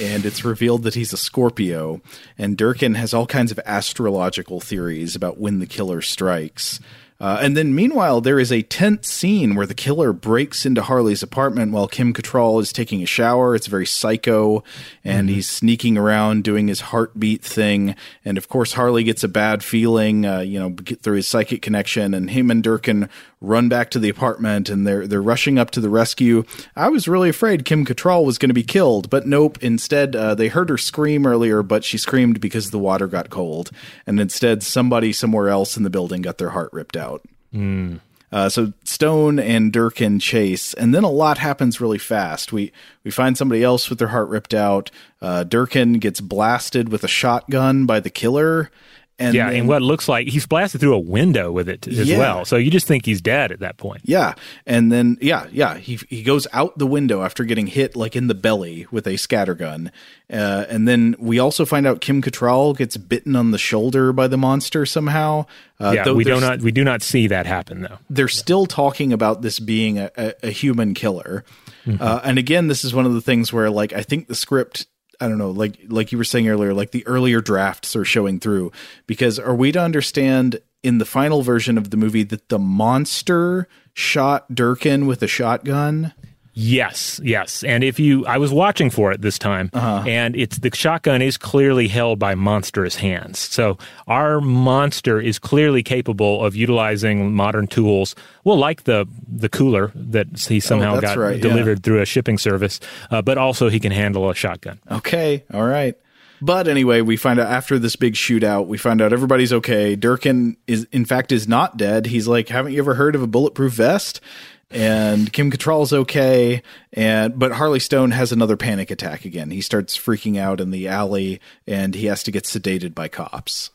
Speaker 3: And it's revealed that he's a Scorpio. And Durkin has all kinds of astrological theories about when the killer strikes. Uh, and then, meanwhile, there is a tense scene where the killer breaks into Harley's apartment while Kim Cattrall is taking a shower. It's very psycho, and he's sneaking around doing his heartbeat thing. And of course, Harley gets a bad feeling, uh, you know, through his psychic connection. And him and Durkin run back to the apartment, and they're they're rushing up to the rescue. I was really afraid Kim Cattrall was going to be killed, but nope. Instead, uh, they heard her scream earlier, but she screamed because the water got cold, and instead, somebody somewhere else in the building got their heart ripped out.
Speaker 2: Mm.
Speaker 3: Uh, so Stone and Durkin chase, and then a lot happens really fast. We we find somebody else with their heart ripped out. Uh, Durkin gets blasted with a shotgun by the killer, and
Speaker 2: yeah,
Speaker 3: then-
Speaker 2: and what looks like he's blasted through a window with it as
Speaker 3: Yeah.
Speaker 2: well. So you just think he's dead at that point.
Speaker 3: Yeah, and then yeah, yeah, he he goes out the window after getting hit like in the belly with a scattergun, uh, and then we also find out Kim Cattrall gets bitten on the shoulder by the monster somehow. Uh,
Speaker 2: yeah, we do not we do not see that happen though.
Speaker 3: they're still talking about this being a, a, a human killer.
Speaker 2: Mm-hmm.
Speaker 3: Uh, and again, this is one of the things where, like, I think the script, I don't know, like, like you were saying earlier, like the earlier drafts are showing through. Because are we to understand in the final version of the movie that the monster shot Durkin with a shotgun?
Speaker 2: Yes, yes. And if you, I was watching for it this time,
Speaker 3: Uh-huh.
Speaker 2: and it's the shotgun is clearly held by monstrous hands. So our monster is clearly capable of utilizing modern tools. Well, like the the cooler that he somehow
Speaker 3: Oh,
Speaker 2: got
Speaker 3: right, yeah.
Speaker 2: delivered through a shipping service, uh, but also he can handle a shotgun.
Speaker 3: Okay, all right. But anyway, we find out after this big shootout, we find out everybody's okay. Durkin is, in fact, is not dead. He's like, "Haven't you ever heard of a bulletproof vest?" And Kim Cattrall's okay, and but Harley Stone has another panic attack again. He starts freaking out in the alley, and he has to get sedated by cops.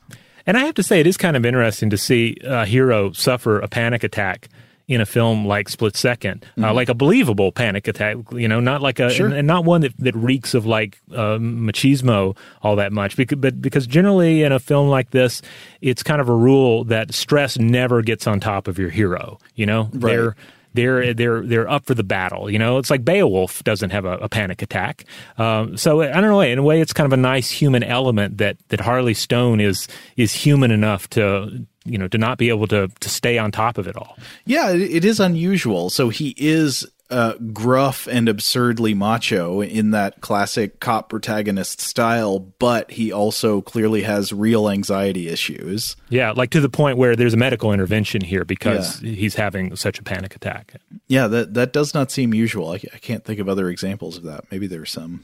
Speaker 2: And I have to say, it is kind of interesting to see a hero suffer a panic attack in a film like Split 2nd mm-hmm. uh, like a believable panic attack. You know, not like a sure. and, and, not one that, that reeks of like uh, machismo all that much. Because, but because generally in a film like this, it's kind of a rule that stress never gets on top of your hero. You know,
Speaker 3: right. they're
Speaker 2: they're they're they're up for the battle. You know, it's like Beowulf doesn't have a, a panic attack. Um, so I don't know. In a way, it's kind of a nice human element that that Harley Stone is is human enough to you know to not be able to to stay on top of it all.
Speaker 3: Yeah, it is unusual. So he is uh, gruff and absurdly macho in that classic cop protagonist style, but he also clearly has real anxiety issues.
Speaker 2: Yeah, like to the point where there's a medical intervention here because yeah. he's having such a panic attack.
Speaker 3: Yeah, that that does not seem usual. I, I can't think of other examples of that. Maybe there's some.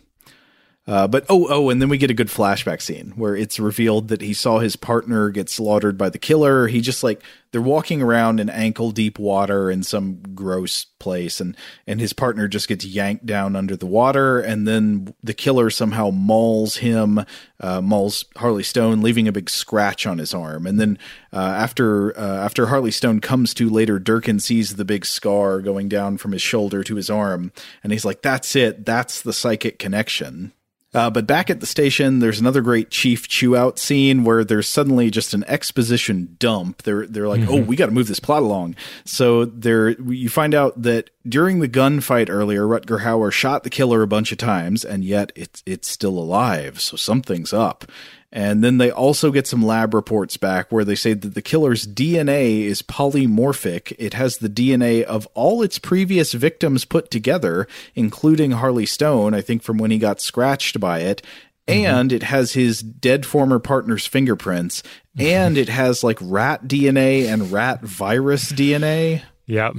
Speaker 3: Uh, but oh, oh, and then we get a good flashback scene where it's revealed that he saw his partner get slaughtered by the killer. He just like they're walking around in ankle deep water in some gross place, and and his partner just gets yanked down under the water, and then the killer somehow mauls him, uh, mauls Harley Stone, leaving a big scratch on his arm. And then uh, after uh, after Harley Stone comes to later, Durkin sees the big scar going down from his shoulder to his arm, and he's like, "That's it. That's the psychic connection." Uh, but back at the station, there's another great Chief Chew Out scene where there's suddenly just an exposition dump. They're they're like, mm-hmm. oh, we got to move this plot along. So there, you find out that during the gunfight earlier, Rutger Hauer shot the killer a bunch of times, and yet it's it's still alive. So something's up. And then they also get some lab reports back where they say that the killer's DNA is polymorphic. It has the DNA of all its previous victims put together, including Harley Stone, I think from when he got scratched by it. Mm-hmm. And it has his dead former partner's fingerprints. And it has like rat DNA and rat virus DNA. (laughs)
Speaker 2: Yep.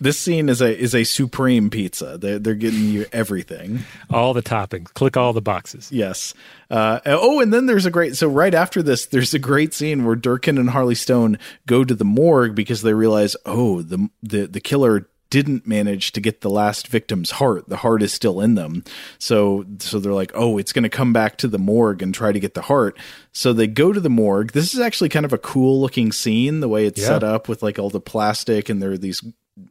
Speaker 3: This scene is a is a supreme pizza. They're they're getting you everything,
Speaker 2: all the toppings. Click all the boxes.
Speaker 3: Yes. Uh, oh, and then there's a great. So right after this, there's a great scene where Durkin and Harley Stone go to the morgue because they realize, oh, the the the killer didn't manage to get the last victim's heart. The heart is still in them. So so they're like, "Oh, it's going to come back to the morgue and try to get the heart." So they go to the morgue. This is actually kind of a cool looking scene the way it's yeah. set up with like all the plastic and there are these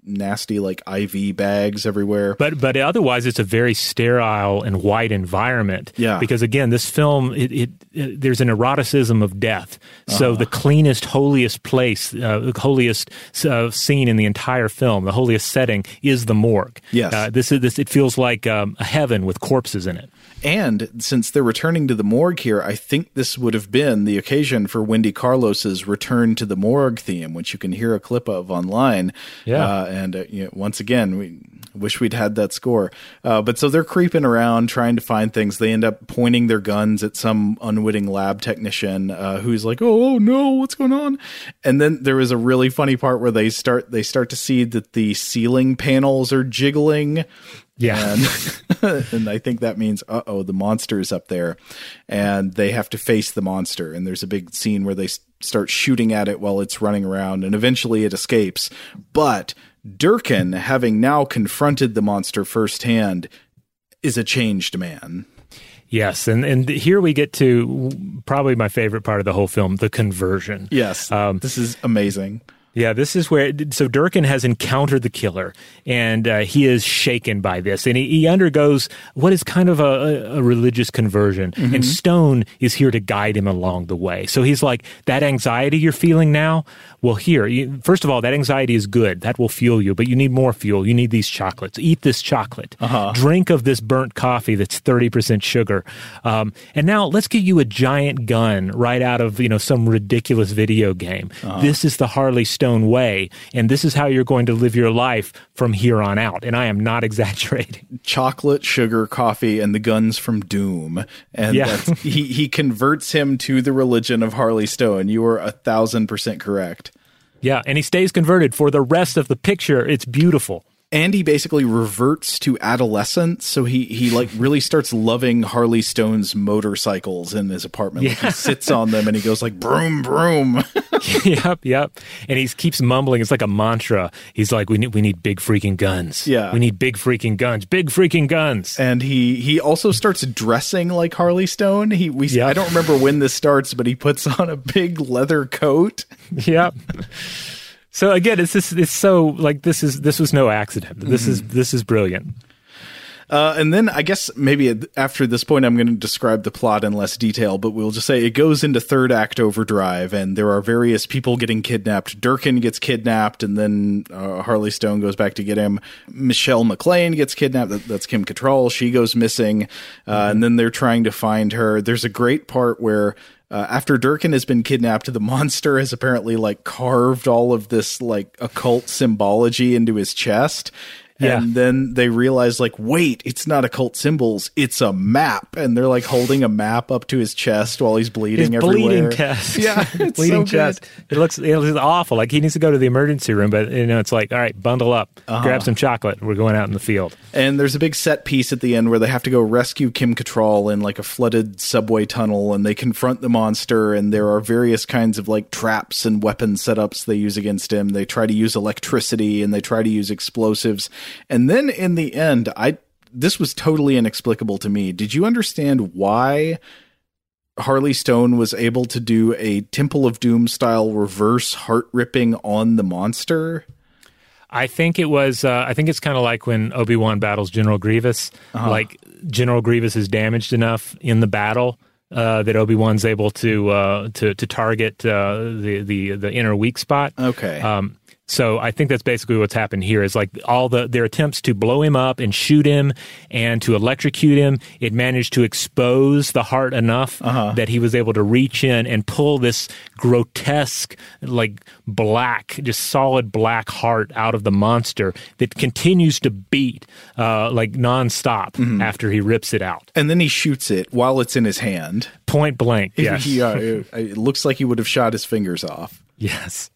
Speaker 3: nasty like IV bags everywhere.
Speaker 2: But but otherwise, it's a very sterile and white environment.
Speaker 3: Yeah.
Speaker 2: Because again, this film it, it, it there's an eroticism of death. So uh-huh. the cleanest, holiest place, uh, holiest uh, scene in the entire film, the holiest setting is the morgue.
Speaker 3: Yes. Uh,
Speaker 2: this is this. It feels like um, a heaven with corpses in it.
Speaker 3: And since they're returning to the morgue here, I think this would have been the occasion for Wendy Carlos's return to the morgue theme, which you can hear a clip of online.
Speaker 2: Yeah.
Speaker 3: Uh, and uh, you know, once again, we wish we'd had that score. Uh, but so they're creeping around trying to find things. They end up pointing their guns at some unwitting lab technician uh, who's like, "Oh, oh no, what's going on?" And then there was a really funny part where they start they start to see that the ceiling panels are jiggling
Speaker 2: yeah.
Speaker 3: And, (laughs) (laughs) and I think that means, uh oh, the monster is up there and they have to face the monster. And there's a big scene where they start shooting at it while it's running around and eventually it escapes. But Durkin, having now confronted the monster firsthand, is a changed man.
Speaker 2: Yes, and and here we get to probably my favorite part of the whole film, the conversion.
Speaker 3: Yes, um, this is amazing.
Speaker 2: Yeah, this is where so Durkin has encountered the killer, and uh, he is shaken by this, and he, he undergoes what is kind of a, a religious conversion. Mm-hmm. And Stone is here to guide him along the way. So he's like, that anxiety you're feeling now. Well, here, you, first of all, that anxiety is good. That will fuel you, but you need more fuel. You need these chocolates. Eat this chocolate.
Speaker 3: Uh-huh.
Speaker 2: Drink of this burnt coffee that's thirty percent sugar. Um, and now let's get you a giant gun right out of you know some ridiculous video game. Uh-huh. This is the Harley Stone own way. And this is how you're going to live your life from here on out. And I am not (laughs) exaggerating.
Speaker 3: Chocolate, sugar, coffee, and the guns from Doom. And
Speaker 2: yeah.
Speaker 3: he, he converts him to the religion of Harley Stone. You are a thousand percent correct.
Speaker 2: Yeah. And he stays converted for the rest of the picture. It's beautiful
Speaker 3: Andy basically reverts to adolescence, so he he like really starts loving Harley Stone's motorcycles in his apartment. Like he sits on them and he goes like broom broom. (laughs)
Speaker 2: yep, yep. And he keeps mumbling. It's like a mantra. He's like, "We need, we need big freaking guns.
Speaker 3: Yeah.
Speaker 2: we need big freaking guns. Big freaking guns."
Speaker 3: and he he also starts dressing like Harley Stone. He we I don't remember when this starts, but he puts on a big leather coat.
Speaker 2: yep. (laughs) So again, it's this. It's so like this is this was no accident. This is this is brilliant.
Speaker 3: Uh, and then I guess maybe after this point, I'm going to describe the plot in less detail, but we'll just say it goes into third act overdrive, and there are various people getting kidnapped. Durkin gets kidnapped, and then uh, Harley Stone goes back to get him. Michelle McLean gets kidnapped. That, that's Kim Cattrall. She goes missing, uh, and then they're trying to find her. There's a great part where. Uh, after Durkin has been kidnapped, the monster has apparently like carved all of this like occult symbology into his chest.
Speaker 2: Yeah.
Speaker 3: And then they realize, like, wait, it's not occult symbols, it's a map. And they're like holding a map up to his chest while he's bleeding
Speaker 2: His
Speaker 3: everywhere.
Speaker 2: bleeding chest. (laughs)
Speaker 3: Yeah, (laughs)
Speaker 2: bleeding
Speaker 3: so
Speaker 2: chest.
Speaker 3: good.
Speaker 2: It looks it looks awful. Like he needs to go to the emergency room, but you know, it's like, all right, bundle up,
Speaker 3: Uh-huh.
Speaker 2: grab some chocolate. We're going out in the field.
Speaker 3: And there's a big set piece at the end where they have to go rescue Kim Cattrall in like a flooded subway tunnel and they confront the monster and there are various kinds of like traps and weapon setups they use against him. They try to use electricity and they try to use explosives. And then in the end, I this was totally inexplicable to me. Did you understand why Harley Stone was able to do a Temple of Doom style reverse heart ripping on the monster?
Speaker 2: I think it was. Uh, I think it's kind of like when Obi Wan battles General Grievous.
Speaker 3: Uh-huh.
Speaker 2: Like General Grievous is damaged enough in the battle uh, that Obi Wan's able to uh, to to target uh, the the the inner weak spot.
Speaker 3: Okay.
Speaker 2: Um, so I think that's basically what's happened here is like all the their attempts to blow him up and shoot him and to electrocute him, it managed to expose the heart enough uh-huh. that he was able to reach in and pull this grotesque, like black, just solid black heart out of the monster that continues to beat uh, like nonstop mm-hmm. after he rips it out.
Speaker 3: And then he shoots it while it's in his hand.
Speaker 2: Point blank. Yes.
Speaker 3: yeah, uh, it, it looks like he would have shot his fingers off. (laughs)
Speaker 2: Yes.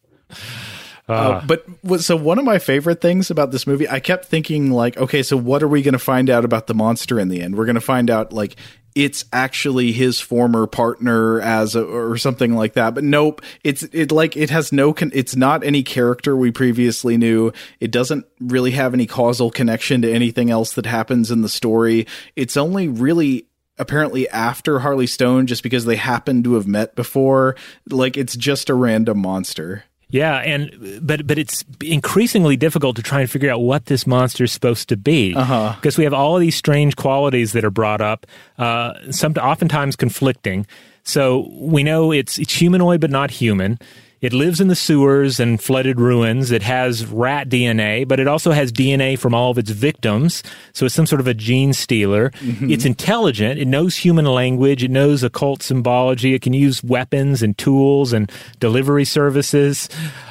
Speaker 3: Uh, but so one of my favorite things about this movie, I kept thinking like, okay, so what are we going to find out about the monster in the end? We're going to find out like it's actually his former partner as a, or something like that. But nope, it's it like it has no con- it's not any character we previously knew. It doesn't really have any causal connection to anything else that happens in the story. It's only really apparently after Harley Stone just because they happen to have met before. Like it's just a random monster.
Speaker 2: Yeah, and but but it's increasingly difficult to try and figure out what this monster is supposed to be
Speaker 3: Uh-huh.
Speaker 2: because we have all of these strange qualities that are brought up, uh, some oftentimes conflicting. So we know it's it's humanoid but not human. It lives in the sewers and flooded ruins. It has rat DNA, but it also has DNA from all of its victims. So it's some sort of a gene stealer.
Speaker 3: Mm-hmm.
Speaker 2: It's intelligent. It knows human language. It knows occult symbology. It can use weapons and tools and delivery services.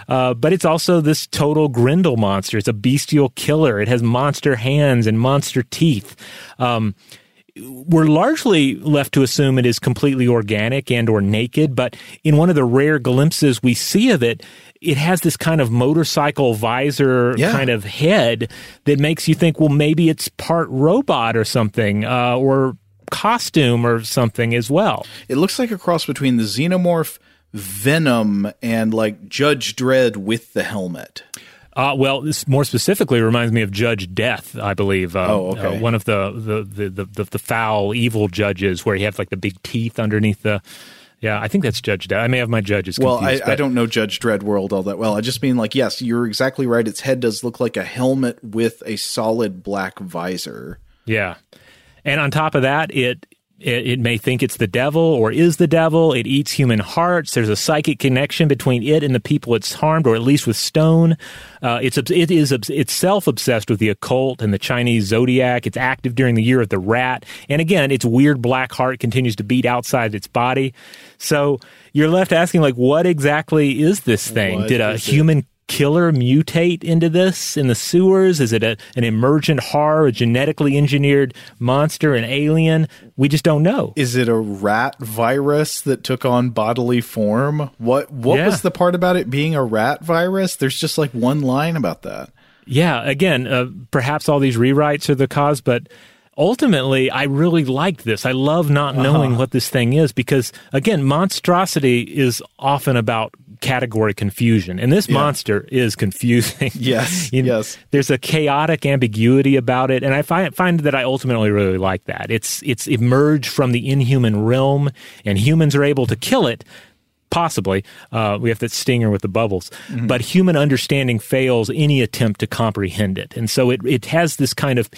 Speaker 2: Uh, but it's also this total Grendel monster. It's a bestial killer. It has monster hands and monster teeth. Um, we're largely left to assume it is completely organic and or naked but in one of the rare glimpses we see of it it has this kind of motorcycle visor
Speaker 3: Yeah.
Speaker 2: kind of head that makes you think well maybe it's part robot or something uh, or costume or something as well
Speaker 3: It looks like a cross between the xenomorph, Venom, and like Judge Dredd with the helmet.
Speaker 2: Uh, well, this more specifically reminds me of Judge Death, I believe. Uh,
Speaker 3: Oh, okay.
Speaker 2: uh, one of the the, the, the, the foul, evil judges where he has like the big teeth underneath the. Yeah, I think that's Judge Death. I may have my judges
Speaker 3: Well,
Speaker 2: confused.
Speaker 3: I, I
Speaker 2: but-
Speaker 3: don't know Judge Dredd world all that well. I just mean like, yes, you're exactly right. Its head does look like a helmet with a solid black visor.
Speaker 2: Yeah. And on top of that, it, it it may think it's the devil or is the devil. It eats human hearts. There's a psychic connection between it and the people it's harmed, or at least with Stone. Uh, it's it is itself obsessed with the occult and the Chinese zodiac. It's active during the year of the rat, and again, its weird black heart continues to beat outside its body. So you're left asking, like, what exactly is this thing?
Speaker 3: What
Speaker 2: Did a
Speaker 3: human it?
Speaker 2: Killer mutate into this in the sewers? Is it a, an emergent horror, a genetically engineered monster, an alien? We just don't know.
Speaker 3: Is it a rat virus that took on bodily form? What what
Speaker 2: Yeah.
Speaker 3: was the part about it being a rat virus? There's just like one line about that.
Speaker 2: Yeah, again, uh, perhaps all these rewrites are the cause, but ultimately, I really like this. I love not knowing
Speaker 3: Uh-huh.
Speaker 2: what this thing is because, again, monstrosity is often about category confusion, and this
Speaker 3: Yeah.
Speaker 2: monster is confusing. (laughs)
Speaker 3: Yes,
Speaker 2: You know,
Speaker 3: yes.
Speaker 2: There's a chaotic ambiguity about it, and I find find that I ultimately really like that. It's it's emerged from the inhuman realm, and humans are able to kill it. Possibly, uh, we have that stinger with the bubbles,
Speaker 3: Mm-hmm.
Speaker 2: but human understanding fails any attempt to comprehend it, and so it it has this kind of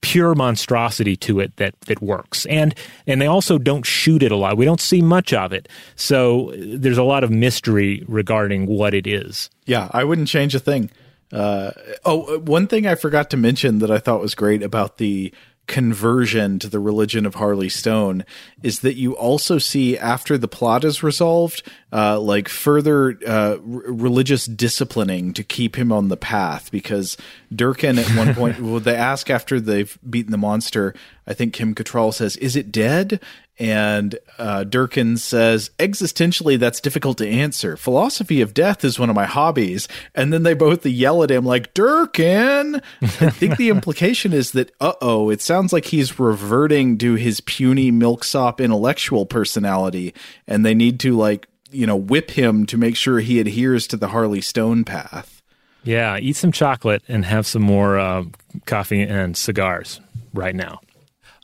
Speaker 2: pure monstrosity to it that that works. And and they also don't shoot it a lot. We don't see much of it. So there's a lot of mystery regarding what it is.
Speaker 3: Yeah, I wouldn't change a thing. Uh, oh, one thing I forgot to mention that I thought was great about the conversion to the religion of Harley Stone is that you also see after the plot is resolved, uh, like further uh, r- religious disciplining to keep him on the path. Because Durkin at one point, (laughs) well, they ask after they've beaten the monster. I think Kim Cattrall says, "Is it dead?" And uh, Durkin says, existentially, that's difficult to answer. Philosophy of death is one of my hobbies. And then they both yell at him, like, Durkin! I think the implication is that, uh oh, it sounds like he's reverting to his puny milksop intellectual personality. And they need to, like, you know, whip him to make sure he adheres to the Harley Stone path.
Speaker 2: yeah eat some chocolate and have some more uh, coffee and cigars right now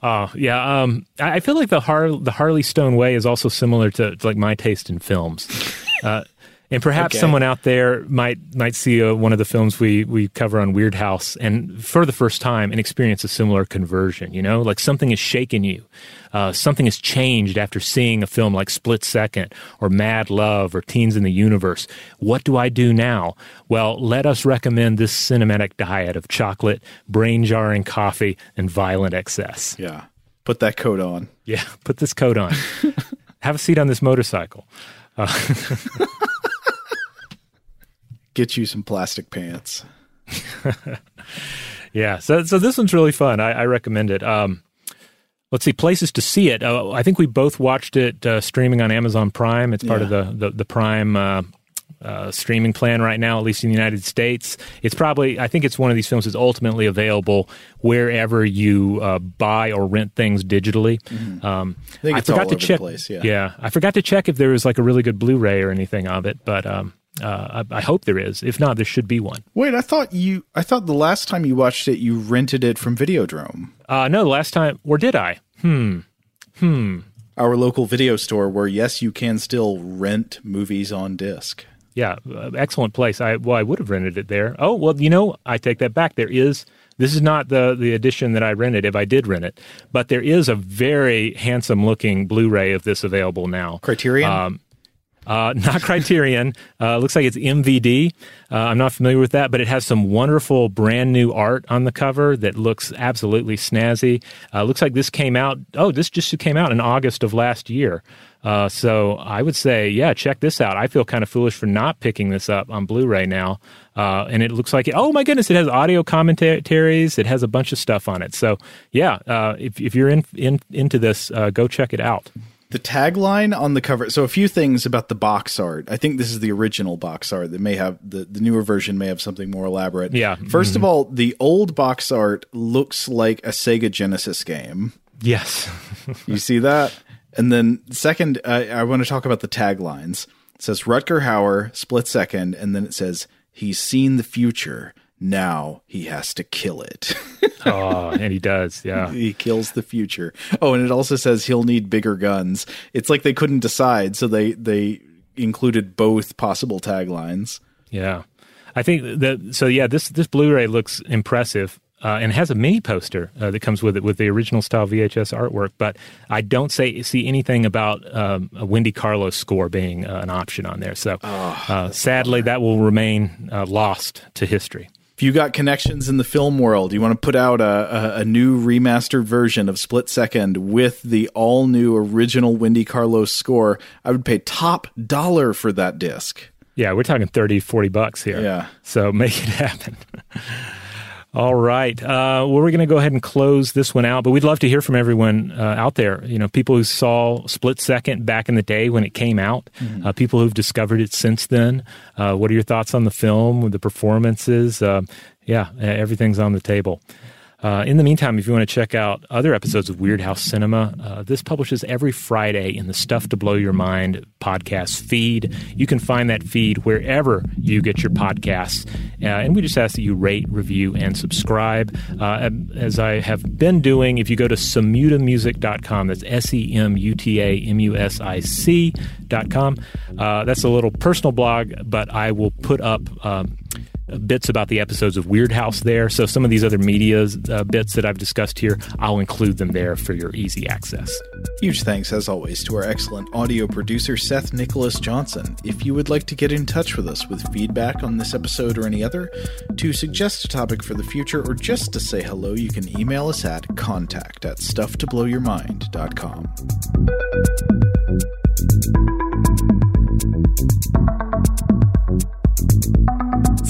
Speaker 2: Oh yeah, um, I feel like the Har- the Harley Stone way is also similar to, to like my taste in films, (laughs) uh, and perhaps
Speaker 3: Okay.
Speaker 2: someone out there might might see uh, one of the films we we cover on Weird House and for the first time and experience a similar conversion. You know, like something has shaken you, uh, something has changed after seeing a film like Split Second or Mad Love or Teens in the Universe. What do I do now? Well, let us recommend this cinematic diet of chocolate, brain jarring coffee, and violent excess.
Speaker 3: Yeah. Put that coat on.
Speaker 2: Yeah, (laughs) put this coat on. (laughs) Have a seat on this motorcycle. Uh, (laughs)
Speaker 3: Get you some plastic pants. (laughs)
Speaker 2: yeah, so so this one's really fun. I, I recommend it. Um, let's see, places to see it. Uh, I think we both watched it uh, streaming on Amazon Prime. It's part of the the, the Prime. Uh, uh, streaming plan right now, at least in the United States. It's probably, I think it's one of these films that's ultimately available wherever you uh, buy or rent things digitally. Um,
Speaker 3: I all
Speaker 2: forgot to check.
Speaker 3: place, yeah.
Speaker 2: I forgot to check if there was like a really good Blu-ray or anything of it, but um, uh, I, I hope there is. If not, there should be one.
Speaker 3: Wait, I thought you. I thought the last time you watched it, you rented it from Videodrome,
Speaker 2: Uh, no, the last time, or did I? Hmm. Hmm.
Speaker 3: our local video store, where yes, you can still rent movies on disc.
Speaker 2: Yeah, uh, excellent place. I well, I would have rented it there. Oh well, you know, I take that back. There is. This is not the the edition that I rented. If I did rent it, but there is a very handsome looking Blu-ray of this available now.
Speaker 3: Criterion.
Speaker 2: Um, uh, not Criterion. Uh, looks like it's MVD. Uh, I'm not familiar with that, but it has some wonderful brand new art on the cover that looks absolutely snazzy. Uh, looks like this came out. Oh, this just came out in August of last year. Uh, so I would say, yeah, check this out. I feel kind of foolish for not picking this up on Blu-ray now. Uh, and it looks like, oh my goodness, it has audio commentaries. It has a bunch of stuff on it. So yeah, if, if you're in, in into this, go check it out.
Speaker 3: The tagline on the cover. So a few things about the box art. I think this is the original box art. That may have the the newer version may have something more elaborate.
Speaker 2: Yeah.
Speaker 3: 1st of all, the old box art looks like a Sega Genesis game.
Speaker 2: Yes. (laughs)
Speaker 3: you see that? And then second, uh, I want to talk about the taglines. It says Rutger Hauer, split second, and then it says he's seen the future. Now he has to kill it. (laughs)
Speaker 2: oh, and he does. Yeah. (laughs)
Speaker 3: he kills the future. Oh, and it also says he'll need bigger guns. It's like they couldn't decide, so they they included both possible taglines.
Speaker 2: Yeah, I think that. So yeah, this this Blu-ray looks impressive. Uh, and has a mini poster uh, that comes with it with the original style VHS artwork, but I don't say see anything about um, a Wendy Carlos score being uh, an option on there. So uh, sadly, that will remain uh, lost to history.
Speaker 3: If you got connections in the film world, you want to put out a, a, a new remastered version of Split Second with the all new original Wendy Carlos score, I would pay top dollar for that disc.
Speaker 2: Yeah, we're talking 30, 40 bucks here.
Speaker 3: Yeah.
Speaker 2: So make it (laughs) happen. All right. Uh, well, we're going to go ahead and close this one out, but we'd love to hear from everyone uh, out there. You know, people who saw Split Second back in the day when it came out, mm-hmm. uh, people who've discovered it since then. Uh, what are your thoughts on the film, the performances? Uh, yeah, everything's on the table. Uh, in the meantime, if you want to check out other episodes of Weird House Cinema, uh, this publishes every Friday in the Stuff to Blow Your Mind podcast feed. You can find that feed wherever you get your podcasts. Uh, and we just ask that you rate, review, and subscribe. Uh, as I have been doing, if you go to semutamusic.com, that's S E M U T A M U S I C.com, uh, that's a little personal blog, but I will put up. Um, bits about the episodes of Weird House there. So some of these other media uh, bits that I've discussed here, I'll include them there for your easy access.
Speaker 3: Huge thanks, as always, to our excellent audio producer, Seth Nicholas Johnson. If you would like to get in touch with us with feedback on this episode or any other, to suggest a topic for the future, or just to say hello, you can email us at contact at stufftoblowyourmind.com.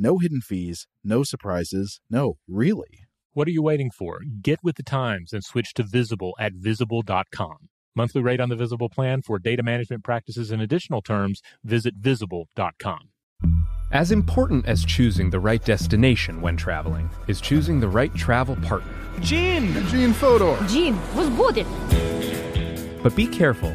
Speaker 3: No hidden fees, no surprises, no, really.
Speaker 2: What are you waiting for? Get with the times and switch to Visible at visible.com. Monthly rate on the Visible plan for data management practices and additional terms, visit visible.com.
Speaker 7: As important as choosing the right destination when traveling is choosing the right travel partner.
Speaker 16: Gene! Gene Fodor!
Speaker 17: Gene, was good.
Speaker 7: But be careful,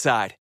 Speaker 18: outside.